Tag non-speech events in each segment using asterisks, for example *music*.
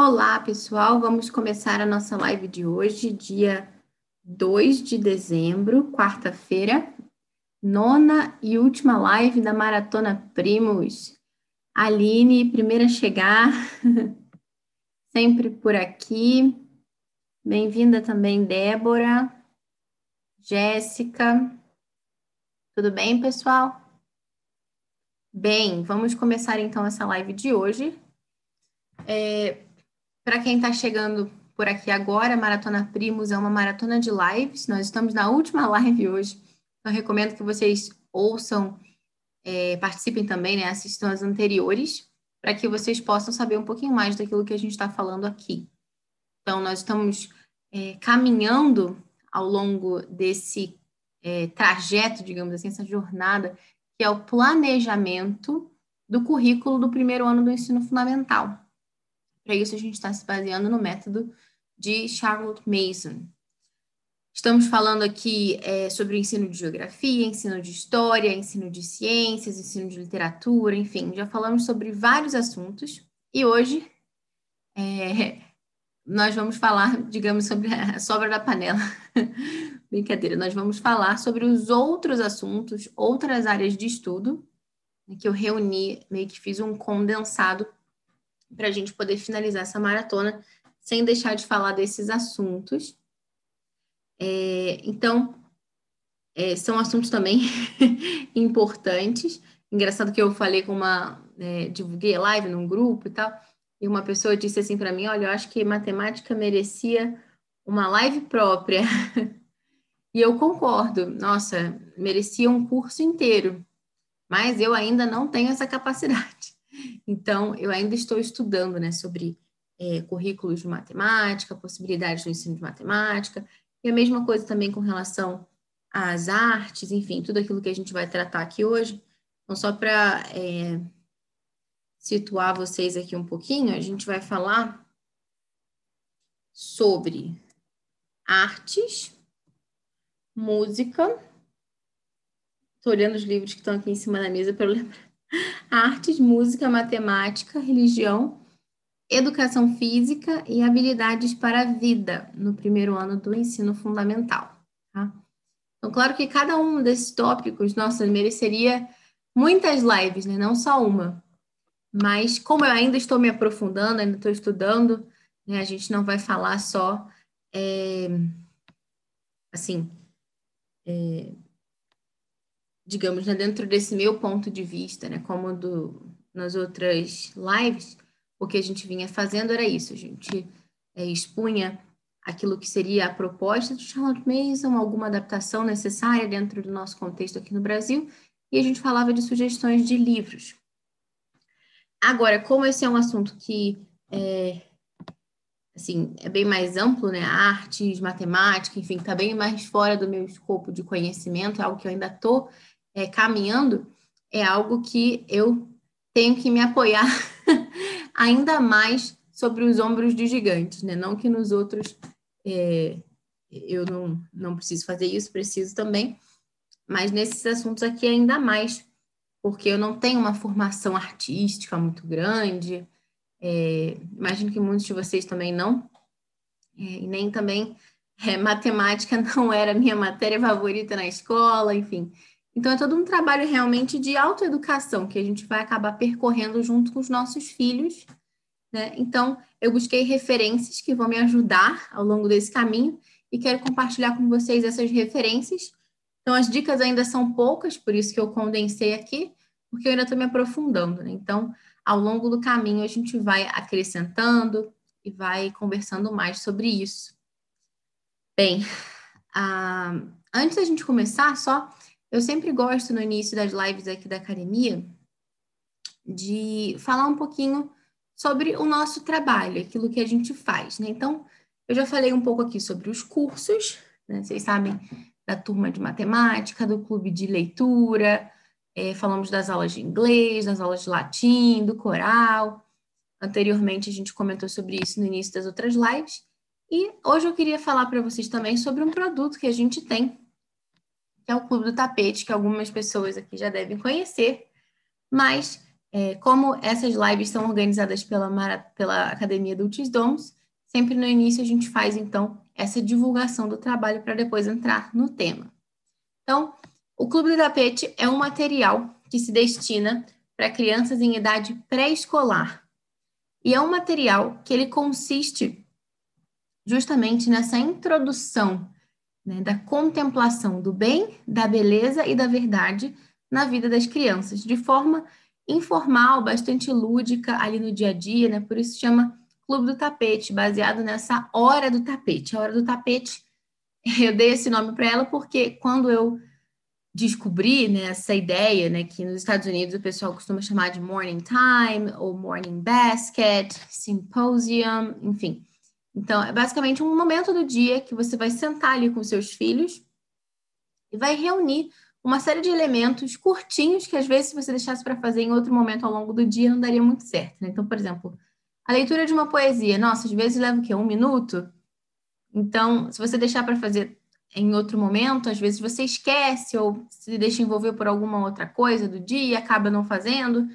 Olá, pessoal. Vamos começar a nossa live de hoje, dia 2 de dezembro, quarta-feira, nona e última live da Maratona Primos. Aline, primeira a chegar, *laughs* sempre por aqui. Bem-vinda também, Débora, Jéssica. Tudo bem, pessoal? Bem, vamos começar então essa live de hoje. É, para quem está chegando por aqui agora, a Maratona Primos é uma maratona de lives. Nós estamos na última live hoje. Então, recomendo que vocês ouçam, é, participem também, né? Assistam as anteriores, para que vocês possam saber um pouquinho mais daquilo que a gente está falando aqui. Então, nós estamos é, caminhando ao longo desse é, trajeto, digamos assim, essa jornada, que é o planejamento do currículo do primeiro ano do ensino fundamental. Para isso, a gente está se baseando no método de Charlotte Mason. Estamos falando aqui é, sobre o ensino de geografia, ensino de história, ensino de ciências, ensino de literatura, enfim, já falamos sobre vários assuntos e hoje é, *laughs* nós vamos falar, digamos, sobre a sobra da panela. *laughs* Brincadeira, nós vamos falar sobre os outros assuntos, outras áreas de estudo, né, que eu reuni, meio que fiz um condensado para a gente poder finalizar essa maratona sem deixar de falar desses assuntos. É, então, é, são assuntos também *laughs* importantes. Engraçado que eu falei com uma, é, divulguei live num grupo e tal, e uma pessoa disse assim para mim: Olha, eu acho que matemática merecia uma live própria. *laughs* e eu concordo, nossa, merecia um curso inteiro, mas eu ainda não tenho essa capacidade. Então, eu ainda estou estudando né, sobre é, currículos de matemática, possibilidades do ensino de matemática, e a mesma coisa também com relação às artes, enfim, tudo aquilo que a gente vai tratar aqui hoje. Então, só para é, situar vocês aqui um pouquinho, a gente vai falar sobre artes, música. Estou olhando os livros que estão aqui em cima da mesa para lembrar artes, música, matemática, religião, educação física e habilidades para a vida no primeiro ano do ensino fundamental. Tá? Então, claro que cada um desses tópicos, nossa, mereceria muitas lives, né? não só uma. Mas como eu ainda estou me aprofundando, ainda estou estudando, né? a gente não vai falar só, é, assim, é, digamos, né, dentro desse meu ponto de vista, né, como do, nas outras lives, o que a gente vinha fazendo era isso, a gente é, expunha aquilo que seria a proposta de Charlotte Mason, alguma adaptação necessária dentro do nosso contexto aqui no Brasil, e a gente falava de sugestões de livros. Agora, como esse é um assunto que é, assim, é bem mais amplo, né? Artes, matemática, enfim, está bem mais fora do meu escopo de conhecimento, é algo que eu ainda estou é, caminhando, é algo que eu tenho que me apoiar *laughs* ainda mais sobre os ombros de gigantes, né? Não que nos outros é, eu não, não preciso fazer isso, preciso também, mas nesses assuntos aqui ainda mais, porque eu não tenho uma formação artística muito grande, é, imagino que muitos de vocês também não, é, e nem também é, matemática *laughs* não era minha matéria favorita na escola, enfim. Então, é todo um trabalho realmente de autoeducação que a gente vai acabar percorrendo junto com os nossos filhos. Né? Então, eu busquei referências que vão me ajudar ao longo desse caminho e quero compartilhar com vocês essas referências. Então, as dicas ainda são poucas, por isso que eu condensei aqui, porque eu ainda estou me aprofundando. Né? Então, ao longo do caminho, a gente vai acrescentando e vai conversando mais sobre isso. Bem, ah, antes da gente começar, só eu sempre gosto, no início das lives aqui da academia, de falar um pouquinho sobre o nosso trabalho, aquilo que a gente faz, né? Então, eu já falei um pouco aqui sobre os cursos, né? Vocês sabem da turma de matemática, do clube de leitura, é, falamos das aulas de inglês, das aulas de latim, do coral. Anteriormente, a gente comentou sobre isso no início das outras lives. E hoje eu queria falar para vocês também sobre um produto que a gente tem que é o Clube do Tapete, que algumas pessoas aqui já devem conhecer, mas É, como essas lives são organizadas pela, pela Academia do Dons, sempre no início a gente faz, então, essa divulgação do trabalho para depois entrar no tema. Então, o Clube do Tapete é um material que se destina para crianças em idade pré-escolar. E é um material que ele consiste justamente nessa introdução né, da contemplação do bem, da beleza e da verdade na vida das crianças, de forma informal, bastante lúdica ali no dia a dia, né? Por isso chama Clube do Tapete, baseado nessa hora do tapete. A hora do tapete, *laughs* eu dei esse nome para ela porque quando eu descobri né, essa ideia, né, que nos Estados Unidos o pessoal costuma chamar de morning time ou morning basket, symposium, enfim. Então, é basicamente um momento do dia que você vai sentar ali com seus filhos e vai reunir uma série de elementos curtinhos que às vezes se você deixasse para fazer em outro momento ao longo do dia não daria muito certo. Né? Então, por exemplo, a leitura de uma poesia, nossa, às vezes leva o quê? Um minuto? Então, se você deixar para fazer em outro momento, às vezes você esquece ou se deixa envolver por alguma outra coisa do dia acaba não fazendo.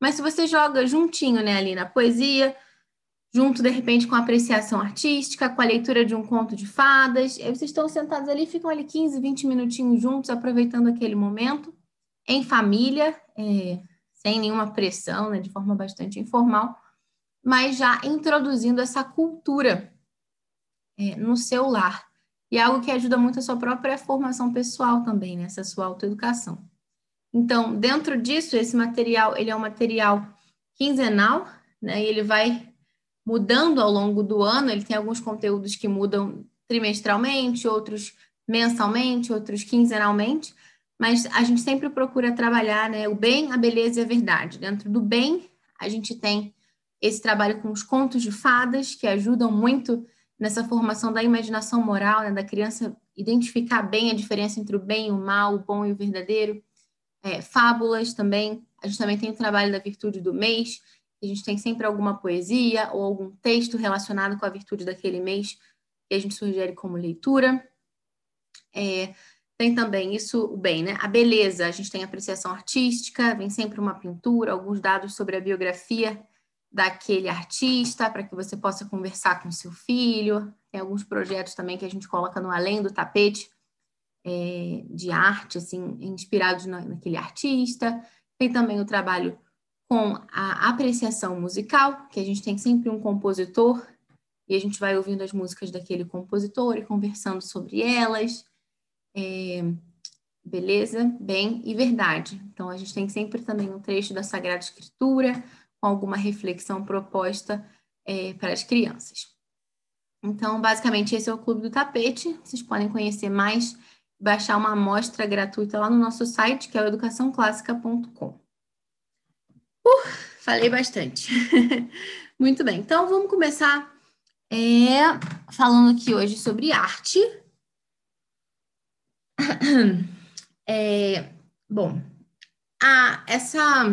Mas se você joga juntinho né, ali na poesia, junto de repente com a apreciação artística, com a leitura de um conto de fadas, vocês estão sentados ali, ficam ali 15, 20 minutinhos juntos, aproveitando aquele momento, em família, é, sem nenhuma pressão, né, de forma bastante informal, mas já introduzindo essa cultura é, no seu lar. E é algo que ajuda muito a sua própria formação pessoal também, né? Essa sua autoeducação. Então, dentro disso, esse material, ele é um material quinzenal, né? E ele vai mudando ao longo do ano, ele tem alguns conteúdos que mudam trimestralmente, outros mensalmente, outros quinzenalmente, mas a gente sempre procura trabalhar né, o bem, a beleza e a verdade. Dentro do bem, a gente tem esse trabalho com os contos de fadas, que ajudam muito nessa formação da imaginação moral, né, da criança identificar bem a diferença entre o bem e o mal, o bom e o verdadeiro. É, fábulas também. A gente também tem o trabalho da virtude do mês. A gente tem sempre alguma poesia ou algum texto relacionado com a virtude daquele mês que a gente sugere como leitura. É, tem também isso, o bem, né? A beleza, a gente tem apreciação artística, vem sempre uma pintura, alguns dados sobre a biografia daquele artista para que você possa conversar com seu filho. Tem alguns projetos também que a gente coloca no além do tapete é, de arte, assim, inspirados na, naquele artista. Tem também o trabalho com a apreciação musical, que a gente tem sempre um compositor e a gente vai ouvindo as músicas daquele compositor e conversando sobre elas. É, beleza, bem e verdade. Então a gente tem sempre também um trecho da Sagrada Escritura com alguma reflexão proposta é, para as crianças. Então, basicamente, esse é o Clube do Tapete. Vocês podem conhecer mais, baixar uma amostra gratuita lá no nosso site, que é o educaçãoclássica.com. Uh, falei bastante. *laughs* Muito bem, então vamos começar é, falando aqui hoje sobre arte. *clears throat* É, bom, a, essa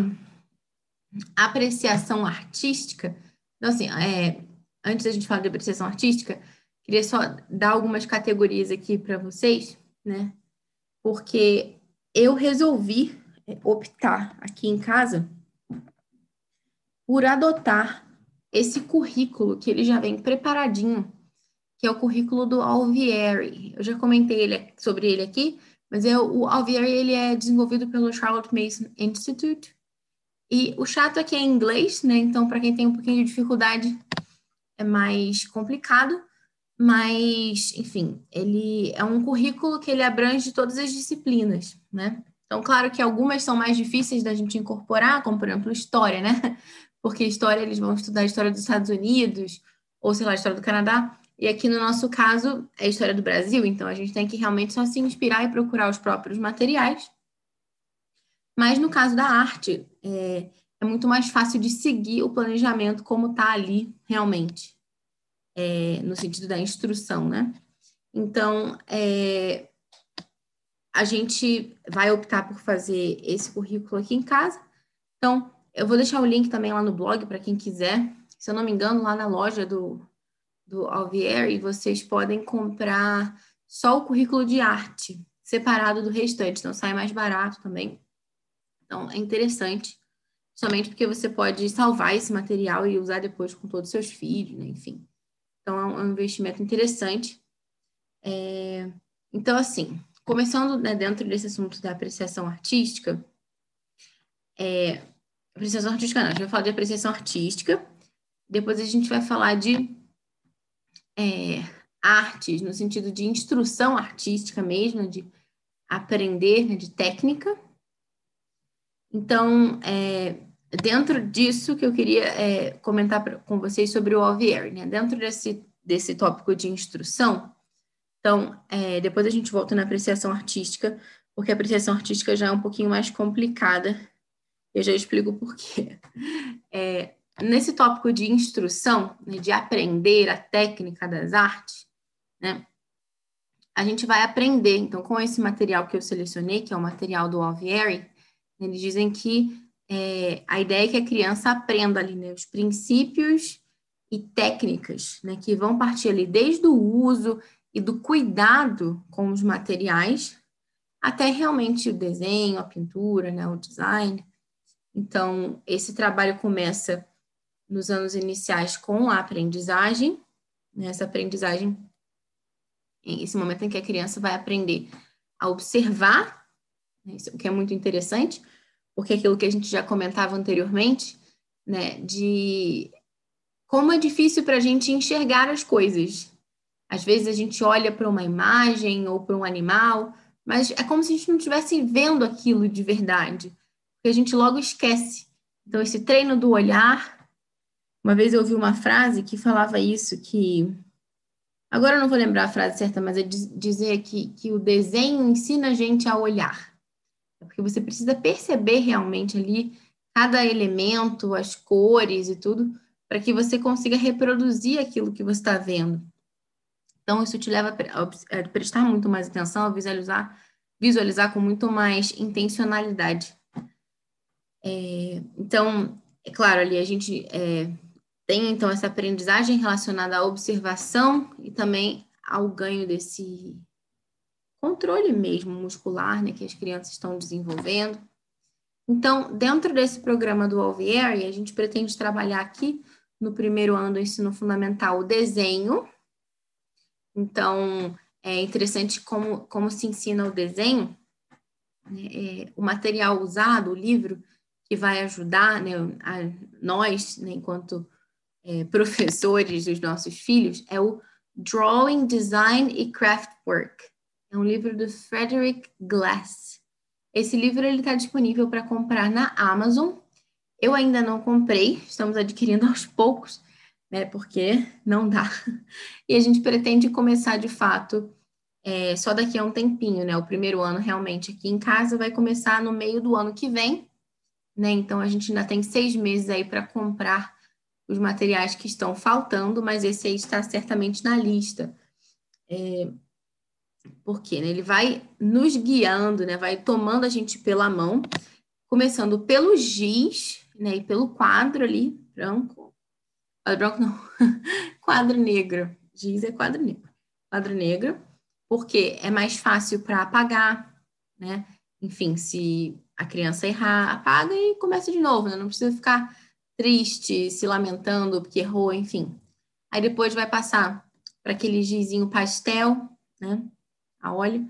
apreciação artística. Então, assim, é, antes da gente falar de apreciação artística, queria só dar algumas categorias aqui para vocês, né? Porque eu resolvi optar aqui em casa por adotar esse currículo que ele já vem preparadinho, que é o currículo do Alvieri. Eu já comentei ele, sobre ele aqui, mas é, o Alvieri ele é desenvolvido pelo Charlotte Mason Institute, e o chato é que é em inglês, né? Então, para quem tem um pouquinho de dificuldade, é mais complicado. Mas, enfim, ele é um currículo que ele abrange todas as disciplinas, né? Então, claro que algumas são mais difíceis da gente incorporar, como, por exemplo, história, né? Porque história, eles vão estudar a história dos Estados Unidos, ou, sei lá, a história do Canadá. E aqui, no nosso caso, é a história do Brasil. Então, a gente tem que realmente só se inspirar e procurar os próprios materiais mas no caso da arte, é, é muito mais fácil de seguir o planejamento como está ali realmente, é, no sentido da instrução, né? Então, é, a gente vai optar por fazer esse currículo aqui em casa. Então, eu vou deixar o link também lá no blog para quem quiser. Se eu não me engano, lá na loja do, do Alvier, e vocês podem comprar só o currículo de arte, separado do restante. Então, sai mais barato também. Então, é interessante. justamente porque você pode salvar esse material e usar depois com todos os seus filhos, né? enfim. Então, é um, é investimento interessante. É, então, assim, começando né, dentro desse assunto da apreciação artística, é, apreciação artística não, a gente vai falar de apreciação artística, depois a gente vai falar de é, artes, no sentido de instrução artística mesmo, de aprender, né, de técnica. Então, é, dentro disso que eu queria é, comentar pra, com vocês sobre o Alvieri, né? Dentro desse, desse tópico de instrução, então, é, depois a gente volta na apreciação artística, porque a apreciação artística já é um pouquinho mais complicada. Eu já explico por quê. É, nesse tópico de instrução, né, de aprender a técnica das artes, né, a gente vai aprender, então, com esse material que eu selecionei, que é o material do Alvieri, eles dizem que é, a ideia é que a criança aprenda ali, né, os princípios e técnicas, né, que vão partir ali desde o uso e do cuidado com os materiais até realmente o desenho, a pintura, né, o design. Então, esse trabalho começa nos anos iniciais com a aprendizagem, né, essa aprendizagem, esse momento em que a criança vai aprender a observar, né, isso que é muito interessante, porque aquilo que a gente já comentava anteriormente, né, de como é difícil para a gente enxergar as coisas. Às vezes a gente olha para uma imagem ou para um animal, mas é como se a gente não estivesse vendo aquilo de verdade, porque a gente logo esquece. Então, esse treino do olhar. Uma vez eu ouvi uma frase que falava isso, que. Agora eu não vou lembrar a frase certa, mas é dizer que, que o desenho ensina a gente a olhar. É porque você precisa perceber realmente ali cada elemento, as cores e tudo, para que você consiga reproduzir aquilo que você está vendo. Então, isso te leva a prestar muito mais atenção, a visualizar, visualizar com muito mais intencionalidade. É, então, é claro, ali a gente é, tem então essa aprendizagem relacionada à observação e também ao ganho desse controle mesmo muscular, né, que as crianças estão desenvolvendo. Então, dentro desse programa do Alvieri, a gente pretende trabalhar aqui no primeiro ano do ensino fundamental o desenho. Então, é interessante como, como se ensina o desenho. Né, é, o material usado, o livro, que vai ajudar né, nós, né, enquanto é, *laughs* professores dos nossos filhos, é o Drawing, Design e Craft Work. É um livro do Frederick Glass. Esse livro ele está disponível para comprar na Amazon. Eu ainda não comprei, estamos adquirindo *laughs* aos poucos, né? Porque não dá. *laughs* E a gente pretende começar de fato é, só daqui a um tempinho, né? O primeiro ano realmente aqui em casa vai começar no meio do ano que vem, né? Então a gente ainda tem seis meses aí para comprar os materiais que estão faltando, mas esse aí está certamente na lista. É, porque né, ele vai nos guiando, né, vai tomando a gente pela mão, começando pelo giz, né, e pelo quadro ali, branco. Quadro branco não, *laughs* quadro negro. Giz é quadro negro. Quadro negro, porque é mais fácil para apagar, né? Enfim, se a criança errar, apaga e começa de novo, né? Não precisa ficar triste, se lamentando porque errou, enfim. Aí depois vai passar para aquele gizinho pastel, né? a óleo.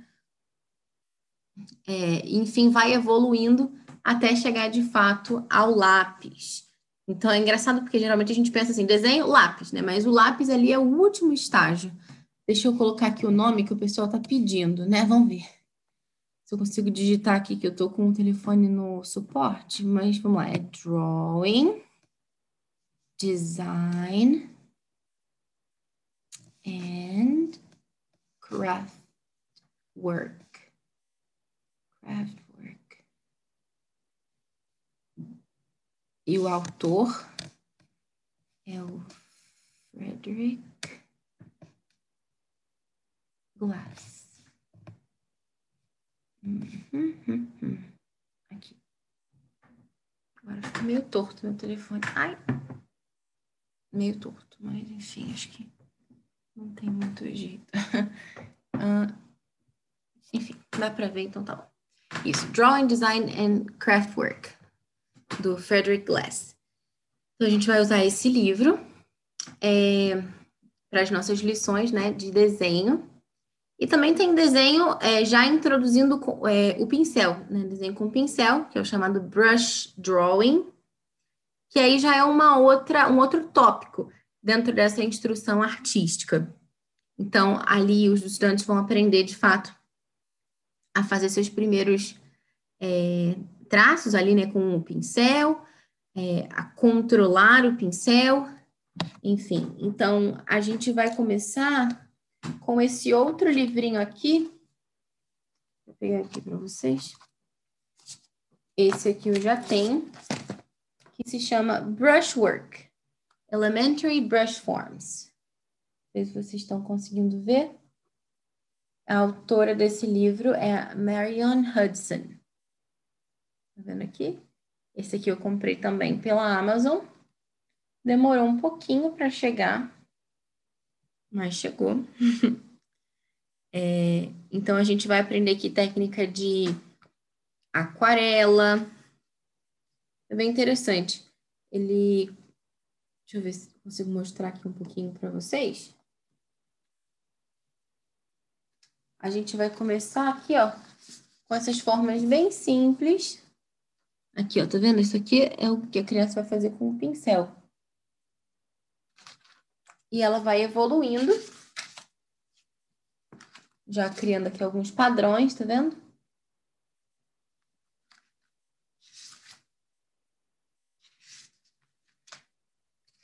É, enfim, vai evoluindo até chegar de fato ao lápis. Então é engraçado porque geralmente a gente pensa assim, desenho, lápis, né? Mas o lápis ali é o último estágio. Deixa eu colocar aqui o nome que o pessoal está pedindo, né? Vamos ver. Se eu consigo digitar aqui que eu estou com o telefone no suporte, mas vamos lá, é drawing, design and craft work, craft work. E o autor é o Frederick Glass. Uhum, Aqui. Agora ficou meio torto meu telefone. Ai! Meio torto, mas enfim, acho que não tem muito jeito. *laughs* uh, Enfim, dá para ver, então tá bom. Isso, Drawing, Design and Craft Work. do Frederick Glass. Então, a gente vai usar esse livro é, para as nossas lições né, de desenho. E também tem desenho é, já introduzindo é, o pincel, né? Desenho com pincel, que é o chamado brush drawing, que aí já é uma outra, um outro tópico dentro dessa instrução artística. Então, ali os estudantes vão aprender, de fato, a fazer seus primeiros é, traços ali, né, com o pincel, é, a controlar o pincel, enfim. Então, a gente vai começar com esse outro livrinho aqui. Vou pegar aqui para vocês. Esse aqui eu já tenho, que se chama Brushwork, Elementary Brush Forms. Não sei se vocês estão conseguindo ver. A autora desse livro é Marion Hudson. Tá vendo aqui? Esse aqui eu comprei também pela Amazon. Demorou um pouquinho para chegar, mas chegou. *laughs* é, então, a gente vai aprender aqui técnica de aquarela. É bem interessante. Ele. Deixa eu ver se consigo mostrar aqui um pouquinho para vocês. A gente vai começar aqui, ó, com essas formas bem simples. Aqui, ó, tá vendo? Isso aqui é o que a criança vai fazer com o pincel. E ela vai evoluindo. Já criando aqui alguns padrões, tá vendo?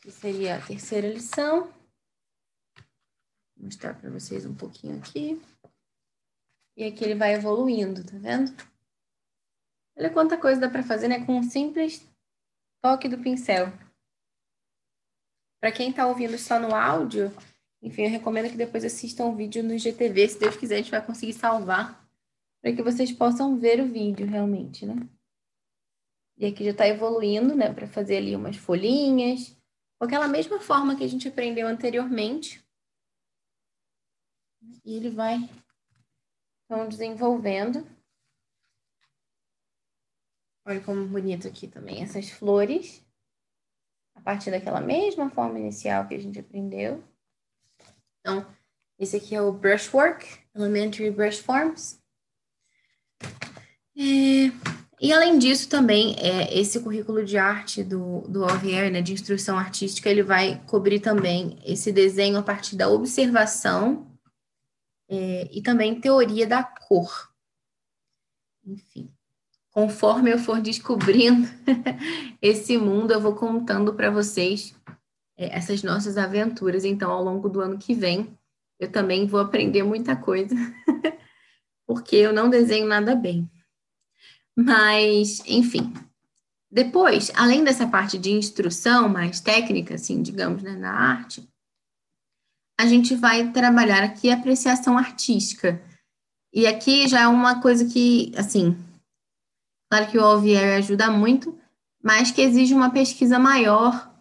Que seria a terceira lição. Vou mostrar para vocês um pouquinho aqui. E aqui ele vai evoluindo, tá vendo? Olha quanta coisa dá para fazer, né? Com um simples toque do pincel. Para quem está ouvindo só no áudio, enfim, eu recomendo que depois assistam o vídeo no GTV. Se Deus quiser, a gente vai conseguir salvar para que vocês possam ver o vídeo realmente, né? E aqui já está evoluindo, né? Para fazer ali umas folhinhas, com aquela mesma forma que a gente aprendeu anteriormente. E ele vai Estão desenvolvendo. Olha como bonito aqui também essas flores. A partir daquela mesma forma inicial que a gente aprendeu. Então, esse aqui é o Brushwork, Elementary Brush Forms. É, e além disso, também, é, esse currículo de arte do, do OVR, né, de instrução artística, ele vai cobrir também esse desenho a partir da observação é, e também teoria da cor. Enfim, conforme eu for descobrindo *laughs* esse mundo, eu vou contando para vocês é, essas nossas aventuras. Então, ao longo do ano que vem, eu também vou aprender muita coisa, *laughs* porque eu não desenho nada bem. Mas, enfim. Depois, além dessa parte de instrução mais técnica, assim, digamos, né, na arte, a gente vai trabalhar aqui a apreciação artística. E aqui já é uma coisa que, assim, claro que o OVR ajuda muito, mas que exige uma pesquisa maior,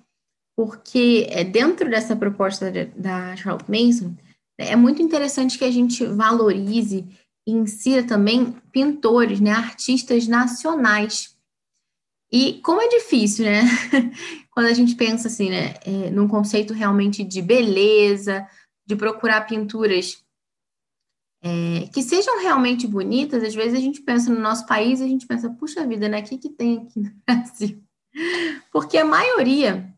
porque é dentro dessa proposta da Charlotte Mason, é muito interessante que a gente valorize e insira também pintores, né, artistas nacionais. E como é difícil, né? *laughs* quando a gente pensa assim, né, é, num conceito realmente de beleza, de procurar pinturas é, que sejam realmente bonitas, às vezes a gente pensa no nosso país e a gente pensa, puxa vida, né, o que, que tem aqui no *laughs* Brasil? Porque a maioria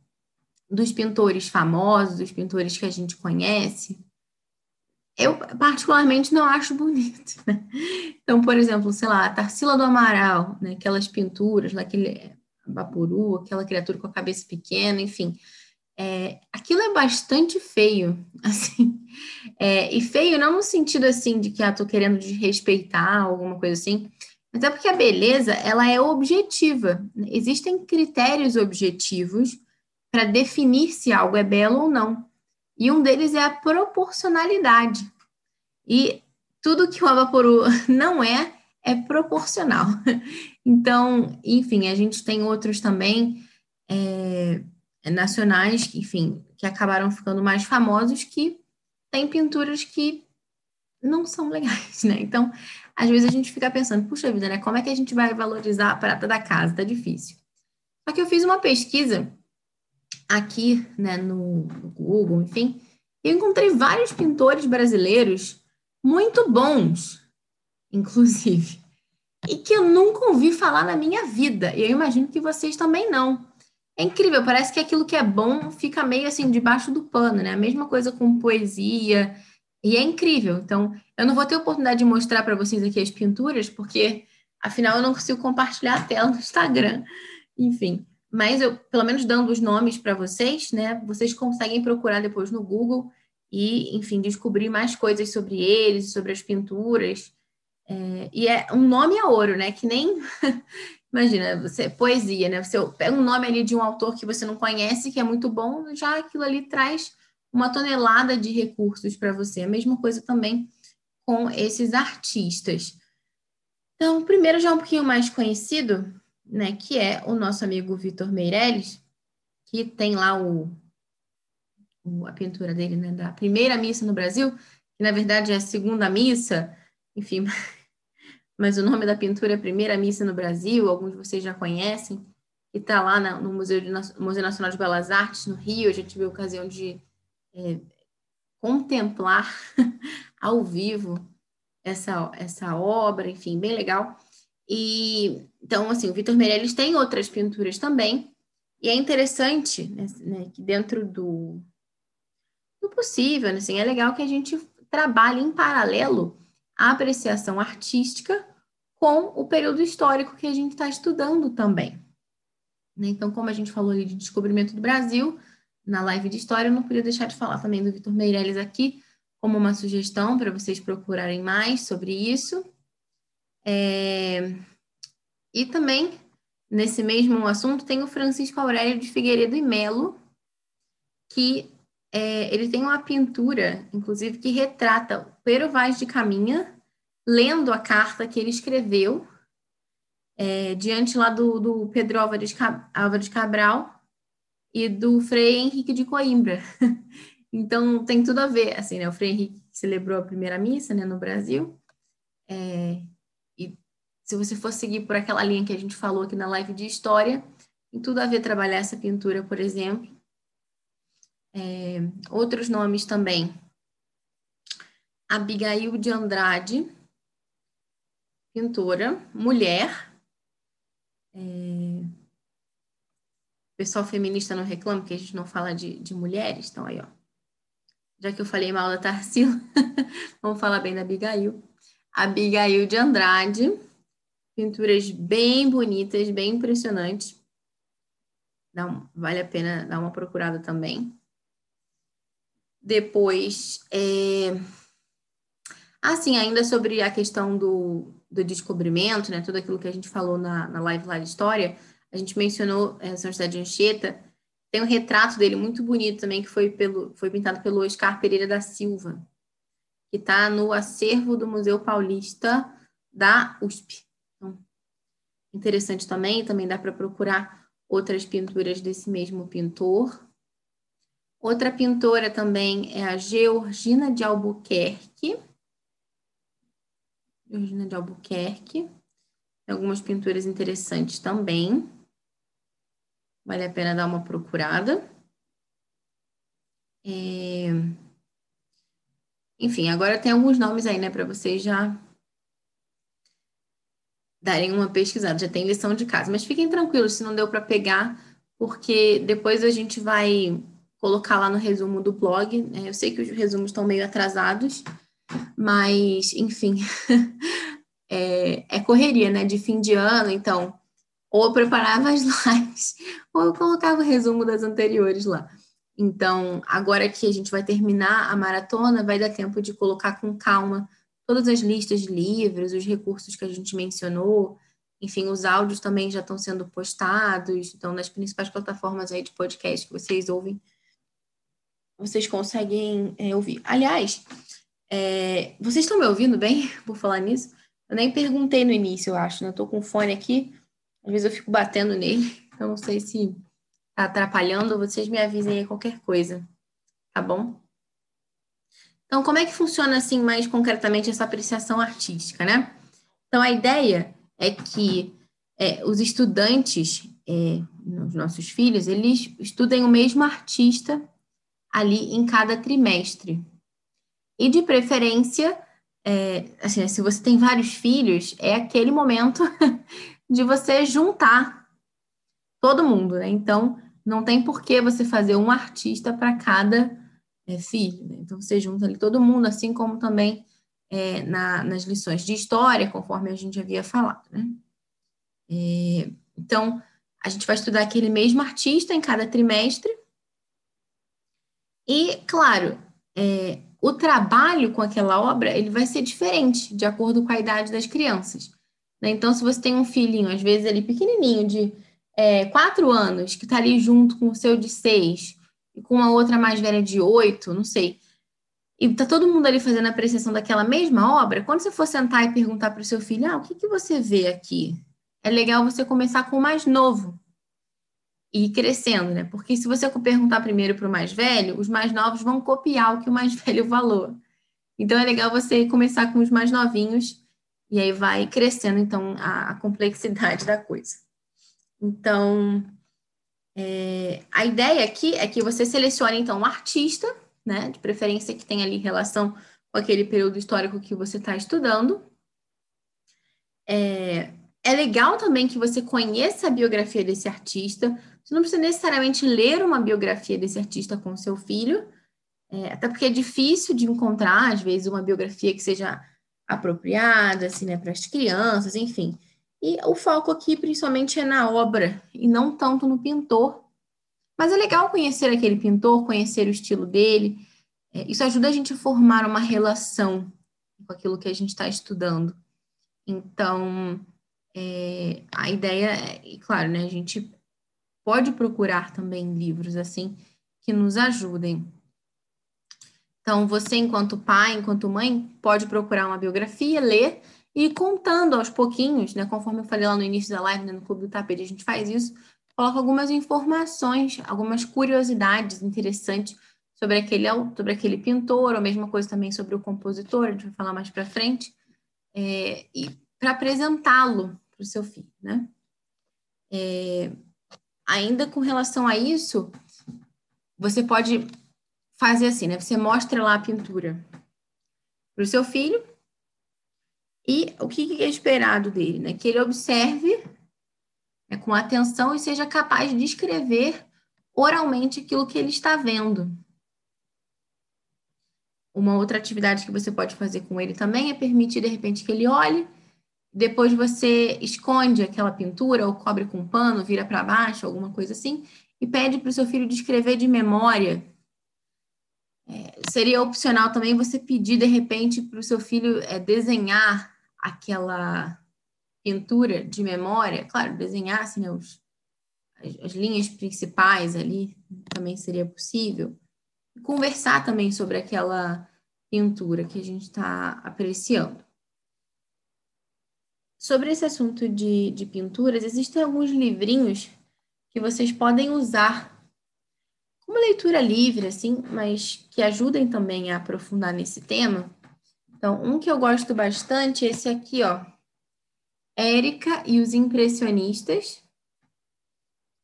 dos pintores famosos, dos pintores que a gente conhece, eu particularmente não acho bonito. Né? Então, por exemplo, sei lá, a Tarsila do Amaral, né, aquelas pinturas, aquele Bapuru, aquela criatura com a cabeça pequena, enfim. É, aquilo é bastante feio, *laughs* assim. É, e feio não no sentido assim de que ah, tô querendo desrespeitar alguma coisa assim, mas é porque a beleza ela é objetiva. Existem critérios objetivos para definir se algo é belo ou não. E um deles é a proporcionalidade. E tudo que o Abaporu *laughs* não é, é proporcional. *laughs* Então, enfim, a gente tem outros também é, nacionais, enfim, que acabaram ficando mais famosos, que têm pinturas que não são legais, né? Então, às vezes a gente fica pensando, puxa vida, né? Como é que a gente vai valorizar a prata da casa? Tá difícil. Só que eu fiz uma pesquisa aqui, né, no, no Google, enfim, e encontrei vários pintores brasileiros muito bons, inclusive, e que eu nunca ouvi falar na minha vida. E eu imagino que vocês também não. É incrível, parece que aquilo que é bom fica meio assim debaixo do pano, né? A mesma coisa com poesia, e é incrível. Então, eu não vou ter oportunidade de mostrar para vocês aqui as pinturas, porque afinal eu não consigo compartilhar a tela no Instagram. Enfim, mas eu, pelo menos dando os nomes para vocês, né? Vocês conseguem procurar depois no Google e, enfim, descobrir mais coisas sobre eles, sobre as pinturas. É, e é um nome a ouro, né? Que nem *laughs* imagina, você poesia, né? Você pega um nome ali de um autor que você não conhece, que é muito bom, já aquilo ali traz uma tonelada de recursos para você. A mesma coisa também com esses artistas. Então, primeiro já um pouquinho mais conhecido, né, que é o nosso amigo Vitor Meirelles, que tem lá o, o, a pintura dele, né, da primeira missa no Brasil, que na verdade é a segunda missa, enfim, mas o nome da pintura é Primeira Missa no Brasil, alguns de vocês já conhecem, que está lá no Museu, de, Museu Nacional de Belas Artes, no Rio, eu já tive a ocasião de é, contemplar *laughs* ao vivo essa, essa obra, enfim, bem legal. E então, assim, o Vitor Meirelles tem outras pinturas também, e é interessante né, né, que dentro do, do possível, né, assim, é legal que a gente trabalhe em paralelo a apreciação artística com o período histórico que a gente está estudando também. Né? Então, como a gente falou ali de descobrimento do Brasil, na live de história, eu não podia deixar de falar também do Vitor Meirelles aqui, como uma sugestão para vocês procurarem mais sobre isso. É... E também, nesse mesmo assunto, tem o Francisco Aurélio de Figueiredo e Melo, que é, ele tem uma pintura, inclusive, que retrata Pero Vaz de Caminha lendo a carta que ele escreveu é, diante lá do, do Pedro Álvares, Álvares Cabral e do Frei Henrique de Coimbra. *laughs* então, tem tudo a ver, assim, né? O Frei Henrique celebrou a primeira missa, né, no Brasil, é, se você for seguir por aquela linha que a gente falou aqui na live de história, tem tudo a ver trabalhar essa pintura, por exemplo. É, outros nomes também. Abigail de Andrade, pintora, mulher. É, o pessoal feminista não reclama que a gente não fala de, de mulheres, então aí, ó. Já que eu falei mal da Tarsila, *laughs* vamos falar bem da Abigail. Abigail de Andrade, Pinturas bem bonitas, bem impressionantes. Não, vale a pena dar uma procurada também. Depois, é... assim, ainda sobre a questão do, do descobrimento, né? Tudo aquilo que a gente falou na, na live lá de história, a gente mencionou é, São José de Anchieta. Tem um retrato dele muito bonito também, que foi, pelo, foi pintado pelo Oscar Pereira da Silva, que está no acervo do Museu Paulista da USP. Interessante também, também dá para procurar outras pinturas desse mesmo pintor. Outra pintora também é a Georgina de Albuquerque. Georgina de Albuquerque. Tem algumas pinturas interessantes também. Vale a pena dar uma procurada. É... Enfim, agora tem alguns nomes aí, né, para vocês já darem uma pesquisada, já tem lição de casa. Mas fiquem tranquilos se não deu para pegar, porque depois a gente vai colocar lá no resumo do blog. Né? Eu sei que os resumos estão meio atrasados, mas, enfim, *laughs* é, é, correria, né? De fim de ano, então, ou eu preparava as *laughs* lives, ou eu colocava o resumo das anteriores lá. Então, agora que a gente vai terminar a maratona, vai dar tempo de colocar com calma todas as listas de livros, os recursos que a gente mencionou, enfim, os áudios também já estão sendo postados, então nas principais plataformas aí de podcast que vocês ouvem, vocês conseguem é, ouvir. Aliás, é, vocês estão me ouvindo bem *laughs* por falar nisso? Eu nem perguntei no início, eu acho, né? Eu tô com o fone aqui, às vezes eu fico batendo nele, então não sei se tá atrapalhando, vocês me avisem aí qualquer coisa, tá bom? Então, como é que funciona, assim, mais concretamente essa apreciação artística, né? Então, a ideia é que é, os estudantes é, os nossos filhos, eles estudem o mesmo artista ali em cada trimestre. E de preferência, é, assim, se você tem vários filhos, é aquele momento *laughs* de você juntar todo mundo, né? Então, não tem por que você fazer um artista para cada é, filho. Né? Então, você junta ali todo mundo, assim como também é, na, nas lições de história, conforme a gente havia falado, né? É, então, a gente vai estudar aquele mesmo artista em cada trimestre. E, claro, é, o trabalho com aquela obra ele vai ser diferente de acordo com a idade das crianças. Né? Então, se você tem um filhinho, às vezes ali pequenininho, de é, quatro anos, que está ali junto com o seu de seis, e com uma outra mais velha de oito, não sei, e tá todo mundo ali fazendo a apreciação daquela mesma obra, quando você for sentar e perguntar para o seu filho, ah, o que, que você vê aqui? É legal você começar com o mais novo e crescendo, né? Porque se você perguntar primeiro para o mais velho, os mais novos vão copiar o que o mais *laughs* velho falou. Então é legal você começar com os mais novinhos e aí vai crescendo então a, a complexidade da coisa. Então é, a ideia aqui é que você selecione então um artista né? De preferência que tenha ali relação com aquele período histórico que você está estudando. É, é legal também que você conheça a biografia desse artista. Você não precisa necessariamente ler uma biografia desse artista com seu filho, é, até porque é difícil de encontrar, às vezes, uma biografia que seja apropriada, assim, né, para as crianças, enfim. E o foco aqui, principalmente, é na obra e não tanto no pintor, mas é legal conhecer aquele pintor, conhecer o estilo dele. É, isso ajuda a gente a formar uma relação com aquilo que a gente está estudando. Então, é, a ideia é, e claro, né, a gente pode procurar também livros assim que nos ajudem. Então, você, enquanto pai, enquanto mãe, pode procurar uma biografia, ler e contando aos pouquinhos, né? Conforme eu falei lá no início da live, né, no Clube do Tapete, a gente faz isso, coloca algumas informações, algumas curiosidades interessantes sobre aquele, sobre aquele pintor, ou mesma coisa também sobre o compositor, a gente vai falar mais para frente, é, e para apresentá-lo para o seu filho, né? É, ainda com relação a isso, você pode fazer assim, né? Você mostra lá a pintura para o seu filho e o que é esperado dele, né? Que ele observe é, com atenção e seja capaz de descrever oralmente aquilo que ele está vendo. Uma outra atividade que você pode fazer com ele também é permitir, de repente, que ele olhe, depois você esconde aquela pintura ou cobre com um pano, vira para baixo, alguma coisa assim, e pede para o seu filho descrever de memória. É, seria opcional também você pedir, de repente, para o seu filho é, desenhar aquela pintura de memória, claro, desenhasse né, os, as, as, linhas principais ali, também seria possível. conversar também sobre aquela pintura que a gente está apreciando. Sobre esse assunto de, de pinturas, existem alguns livrinhos que vocês podem usar como leitura livre, assim, mas que ajudem também a aprofundar nesse tema. Então, um que eu gosto bastante é esse aqui, ó, Érica e os Impressionistas,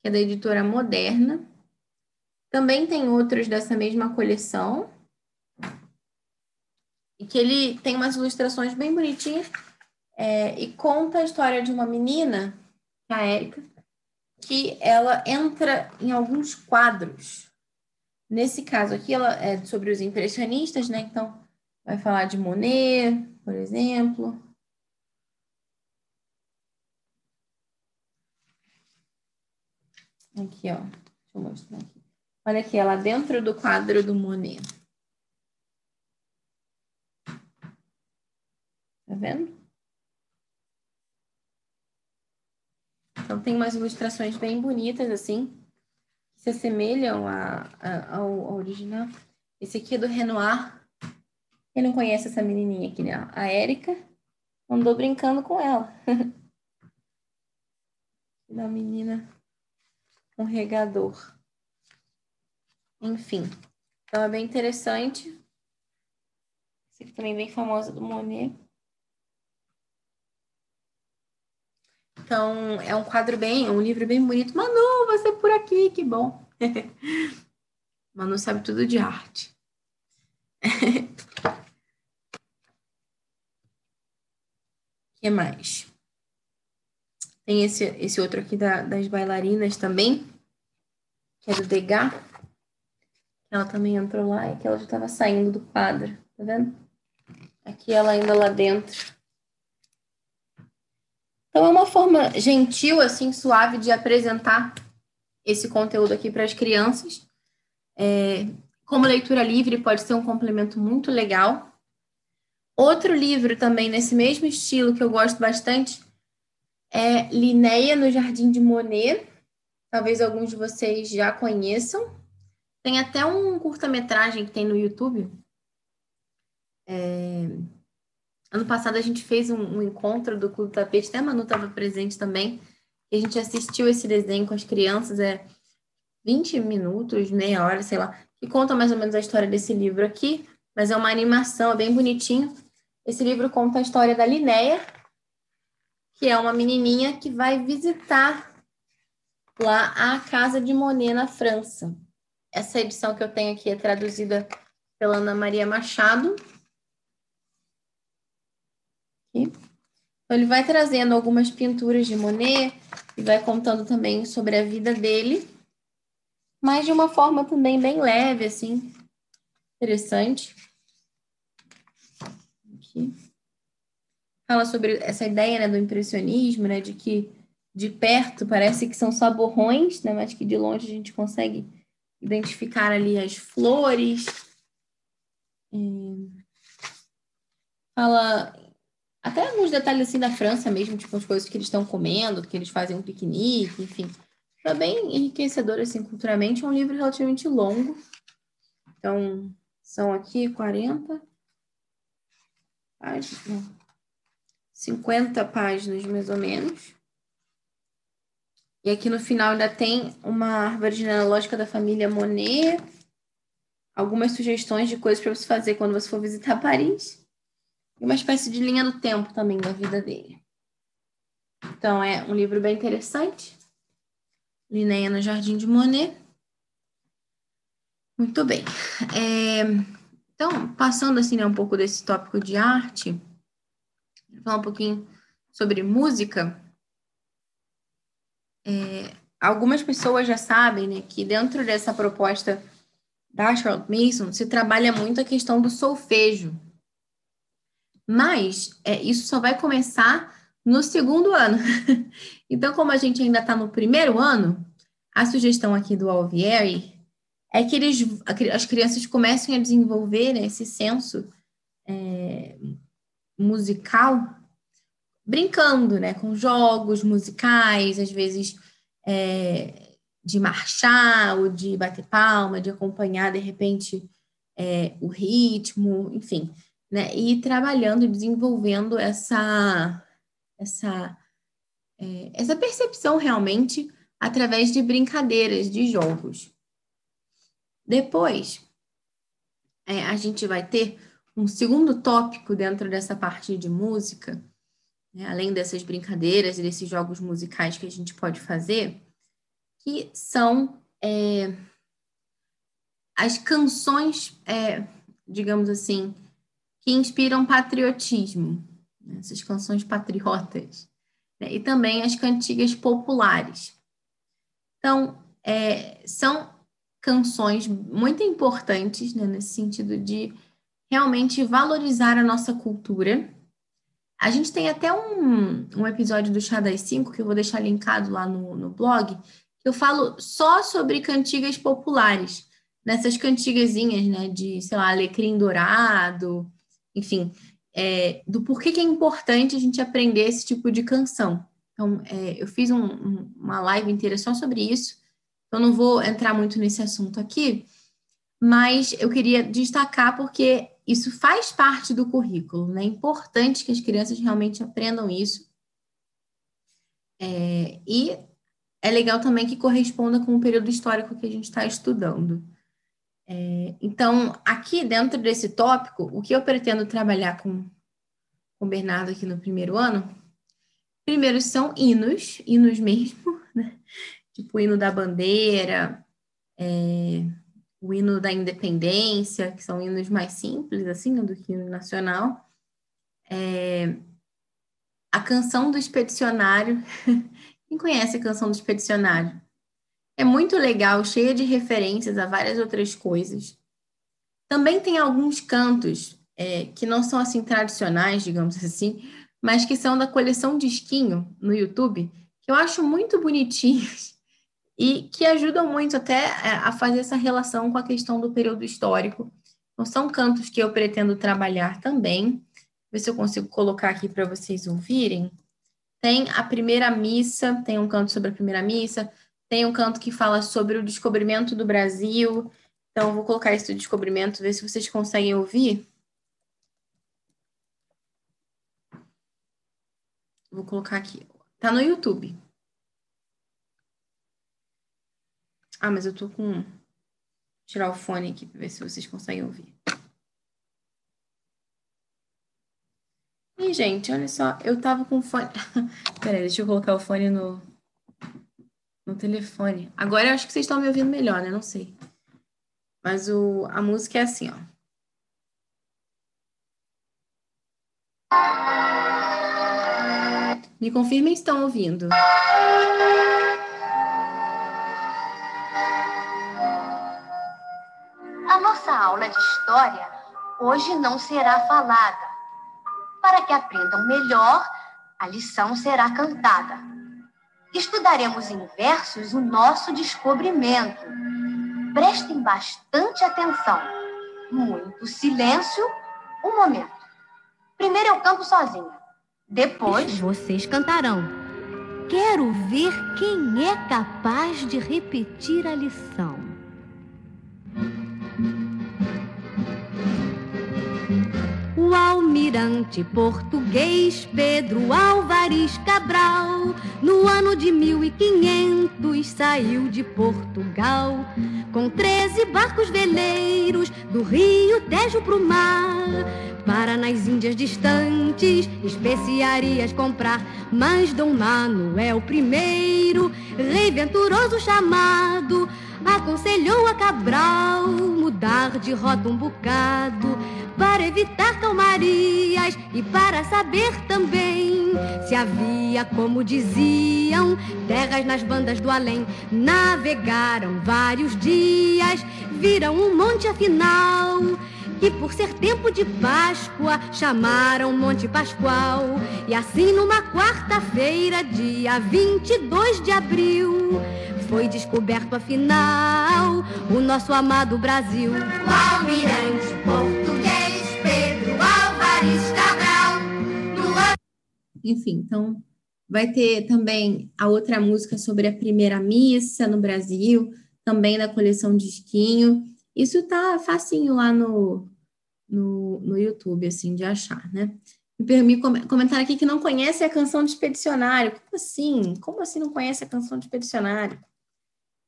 que é da editora Moderna. Também tem outros dessa mesma coleção. E que ele tem umas ilustrações bem bonitinhas é, e conta a história de uma menina, a Érica, que ela entra em alguns quadros. Nesse caso aqui, ela é sobre os impressionistas, né? Então, vai falar de Monet, por exemplo, Aqui, ó. Deixa eu mostrar aqui. Olha aqui, ela dentro do quadro do Monet. Tá vendo? Então, tem umas ilustrações bem bonitas, assim, que se assemelham a, a, ao, original. Esse aqui é do Renoir. Quem não conhece essa menininha aqui, né? A Érica andou brincando com ela. *laughs* da menina um regador. Enfim, então é bem interessante. Esse aqui também é bem famoso do Monet. Então, é um quadro bem, um livro bem bonito. Manu, você é por aqui, que bom. *laughs* Manu sabe tudo de arte. *laughs* que mais? Tem esse, esse outro aqui da, das bailarinas também, que é do Degas. Ela também entrou lá e que ela já estava saindo do quadro, tá vendo? Aqui ela ainda lá dentro. Então é uma forma gentil, assim, suave de apresentar esse conteúdo aqui para as crianças. É, como leitura livre pode ser um complemento muito legal. Outro livro também nesse mesmo estilo que eu gosto bastante é Linéia no Jardim de Monet. Talvez alguns de vocês já conheçam. Tem até um curta-metragem que tem no YouTube. É... Ano passado a gente fez um, um encontro do Clube Tapete, até a Manu estava presente também. A gente assistiu esse desenho com as crianças, é 20 minutos, meia hora, sei lá, que conta mais ou menos a história desse livro aqui, mas é uma animação, é bem bonitinho. Esse livro conta a história da Linéia, que é uma menininha que vai visitar lá a casa de Monet na França. Essa edição que eu tenho aqui é traduzida pela Ana Maria Machado. Então, ele vai trazendo algumas pinturas de Monet e vai contando também sobre a vida dele, mas de uma forma também bem leve, assim, interessante. Aqui. Fala sobre essa ideia né, do impressionismo, né, de que de perto parece que são só borrões, né, mas que de longe a gente consegue identificar ali as flores. É, fala até alguns detalhes assim da França mesmo, tipo as coisas que eles estão comendo, que eles fazem um piquenique, enfim. É bem enriquecedor assim culturalmente, é um livro relativamente longo. Então, são aqui 40 páginas, 50 páginas mais ou menos. E aqui no final ainda tem uma árvore genealógica da família Monet, algumas sugestões de coisas para você fazer quando você for visitar Paris, uma espécie de linha do tempo também da vida dele. Então é um livro bem interessante. Linéia no Jardim de Monet. Muito bem. É, então, passando assim né, um pouco desse tópico de arte, vou falar um pouquinho sobre música. É, algumas pessoas já sabem né, que dentro dessa proposta da Charlotte Mason se trabalha muito a questão do solfejo. Mas é, isso só vai começar no segundo ano. *laughs* então, como a gente ainda está no primeiro ano, a sugestão aqui do Alvieri é que eles, as crianças comecem a desenvolver né, esse senso é, musical brincando, né, com jogos musicais, às vezes é, de marchar ou de bater palma, de acompanhar de repente é, o ritmo, enfim, né, e trabalhando, desenvolvendo essa essa é, essa percepção realmente através de brincadeiras, de jogos. Depois, é, a gente vai ter um segundo tópico dentro dessa parte de música, né, além dessas brincadeiras e desses jogos musicais que a gente pode fazer, que são é, as canções, é, digamos assim, que inspiram patriotismo, né, essas canções patriotas, né, e também as cantigas populares. Então, é, são canções muito importantes né, nesse sentido de realmente valorizar a nossa cultura a gente tem até um, um episódio do Chá das Cinco, que eu vou deixar linkado lá no, no blog, que eu falo só sobre cantigas populares, nessas cantigazinhas, né, de, sei lá, alecrim dourado, enfim, é, do porquê que é importante a gente aprender esse tipo de canção. Então, é, eu fiz um, um, uma live inteira só sobre isso, então não vou entrar muito nesse assunto aqui, mas eu queria destacar porque isso faz parte do currículo, né? É importante que as crianças realmente aprendam isso. É, e é legal também que corresponda com o período histórico que a gente está estudando. É, então, aqui dentro desse tópico, o que eu pretendo trabalhar com, com o Bernardo aqui no primeiro ano Primeiro são hinos, hinos mesmo, *laughs* né? tipo o hino da bandeira, é, o hino da independência, que são hinos mais simples, assim, do que o hino nacional. É, a canção do expedicionário. *laughs* Quem conhece a canção do expedicionário? É muito legal, cheia de referências a várias outras coisas. Também tem alguns cantos é, que não são assim tradicionais, digamos assim, mas que são da coleção Disquinho no YouTube, que eu acho muito bonitinhos *laughs* e que ajudam muito até é, a fazer essa relação com a questão do período histórico. Então, são cantos que eu pretendo trabalhar também. Ver se eu consigo colocar aqui para vocês ouvirem. Tem a primeira missa, tem um canto sobre a primeira missa, tem um canto que fala sobre o descobrimento do Brasil. Então, vou colocar esse descobrimento, ver se vocês conseguem ouvir. Vou colocar aqui. Tá no YouTube. Ah, mas eu tô com. Vou tirar o fone aqui para ver se vocês conseguem ouvir. E, gente, olha só, eu tava com fone. *laughs* Peraí, deixa eu colocar o fone no, no telefone. Agora eu acho que vocês estão me ouvindo melhor, né? Não sei. Mas o, a música é assim, ó. Me confirmem se estão ouvindo. nossa aula de história hoje não será falada. Para que aprendam melhor, a lição será cantada. Estudaremos em versos o nosso descobrimento. Prestem bastante atenção. Muito silêncio. Um momento. Primeiro eu canto sozinha. Depois. Vocês cantarão. Quero ver quem é capaz de repetir a lição. Português Pedro Álvares Cabral, no ano de 1500 saiu de Portugal, com 13 barcos veleiros do Rio Tejo pro mar, para nas Índias distantes especiarias comprar. Mas Dom Manuel I, rei venturoso chamado, aconselhou a Cabral mudar de rota um bocado para evitar calmarias e para saber também se havia, como diziam, terras nas bandas do além. Navegaram vários dias, viram um monte afinal. Que por ser tempo de Páscoa chamaram Monte Pascoal. E assim, numa quarta-feira, dia 22 de abril, foi descoberto afinal o nosso amado Brasil. Almirante português Enfim, então vai ter também a outra música sobre a primeira missa no Brasil, também na coleção Disquinho. Isso tá facinho lá no, no, no YouTube, assim, de achar, né? Me comentar aqui que não conhece a canção de expedicionário. Como assim? Como assim não conhece a canção de expedicionário?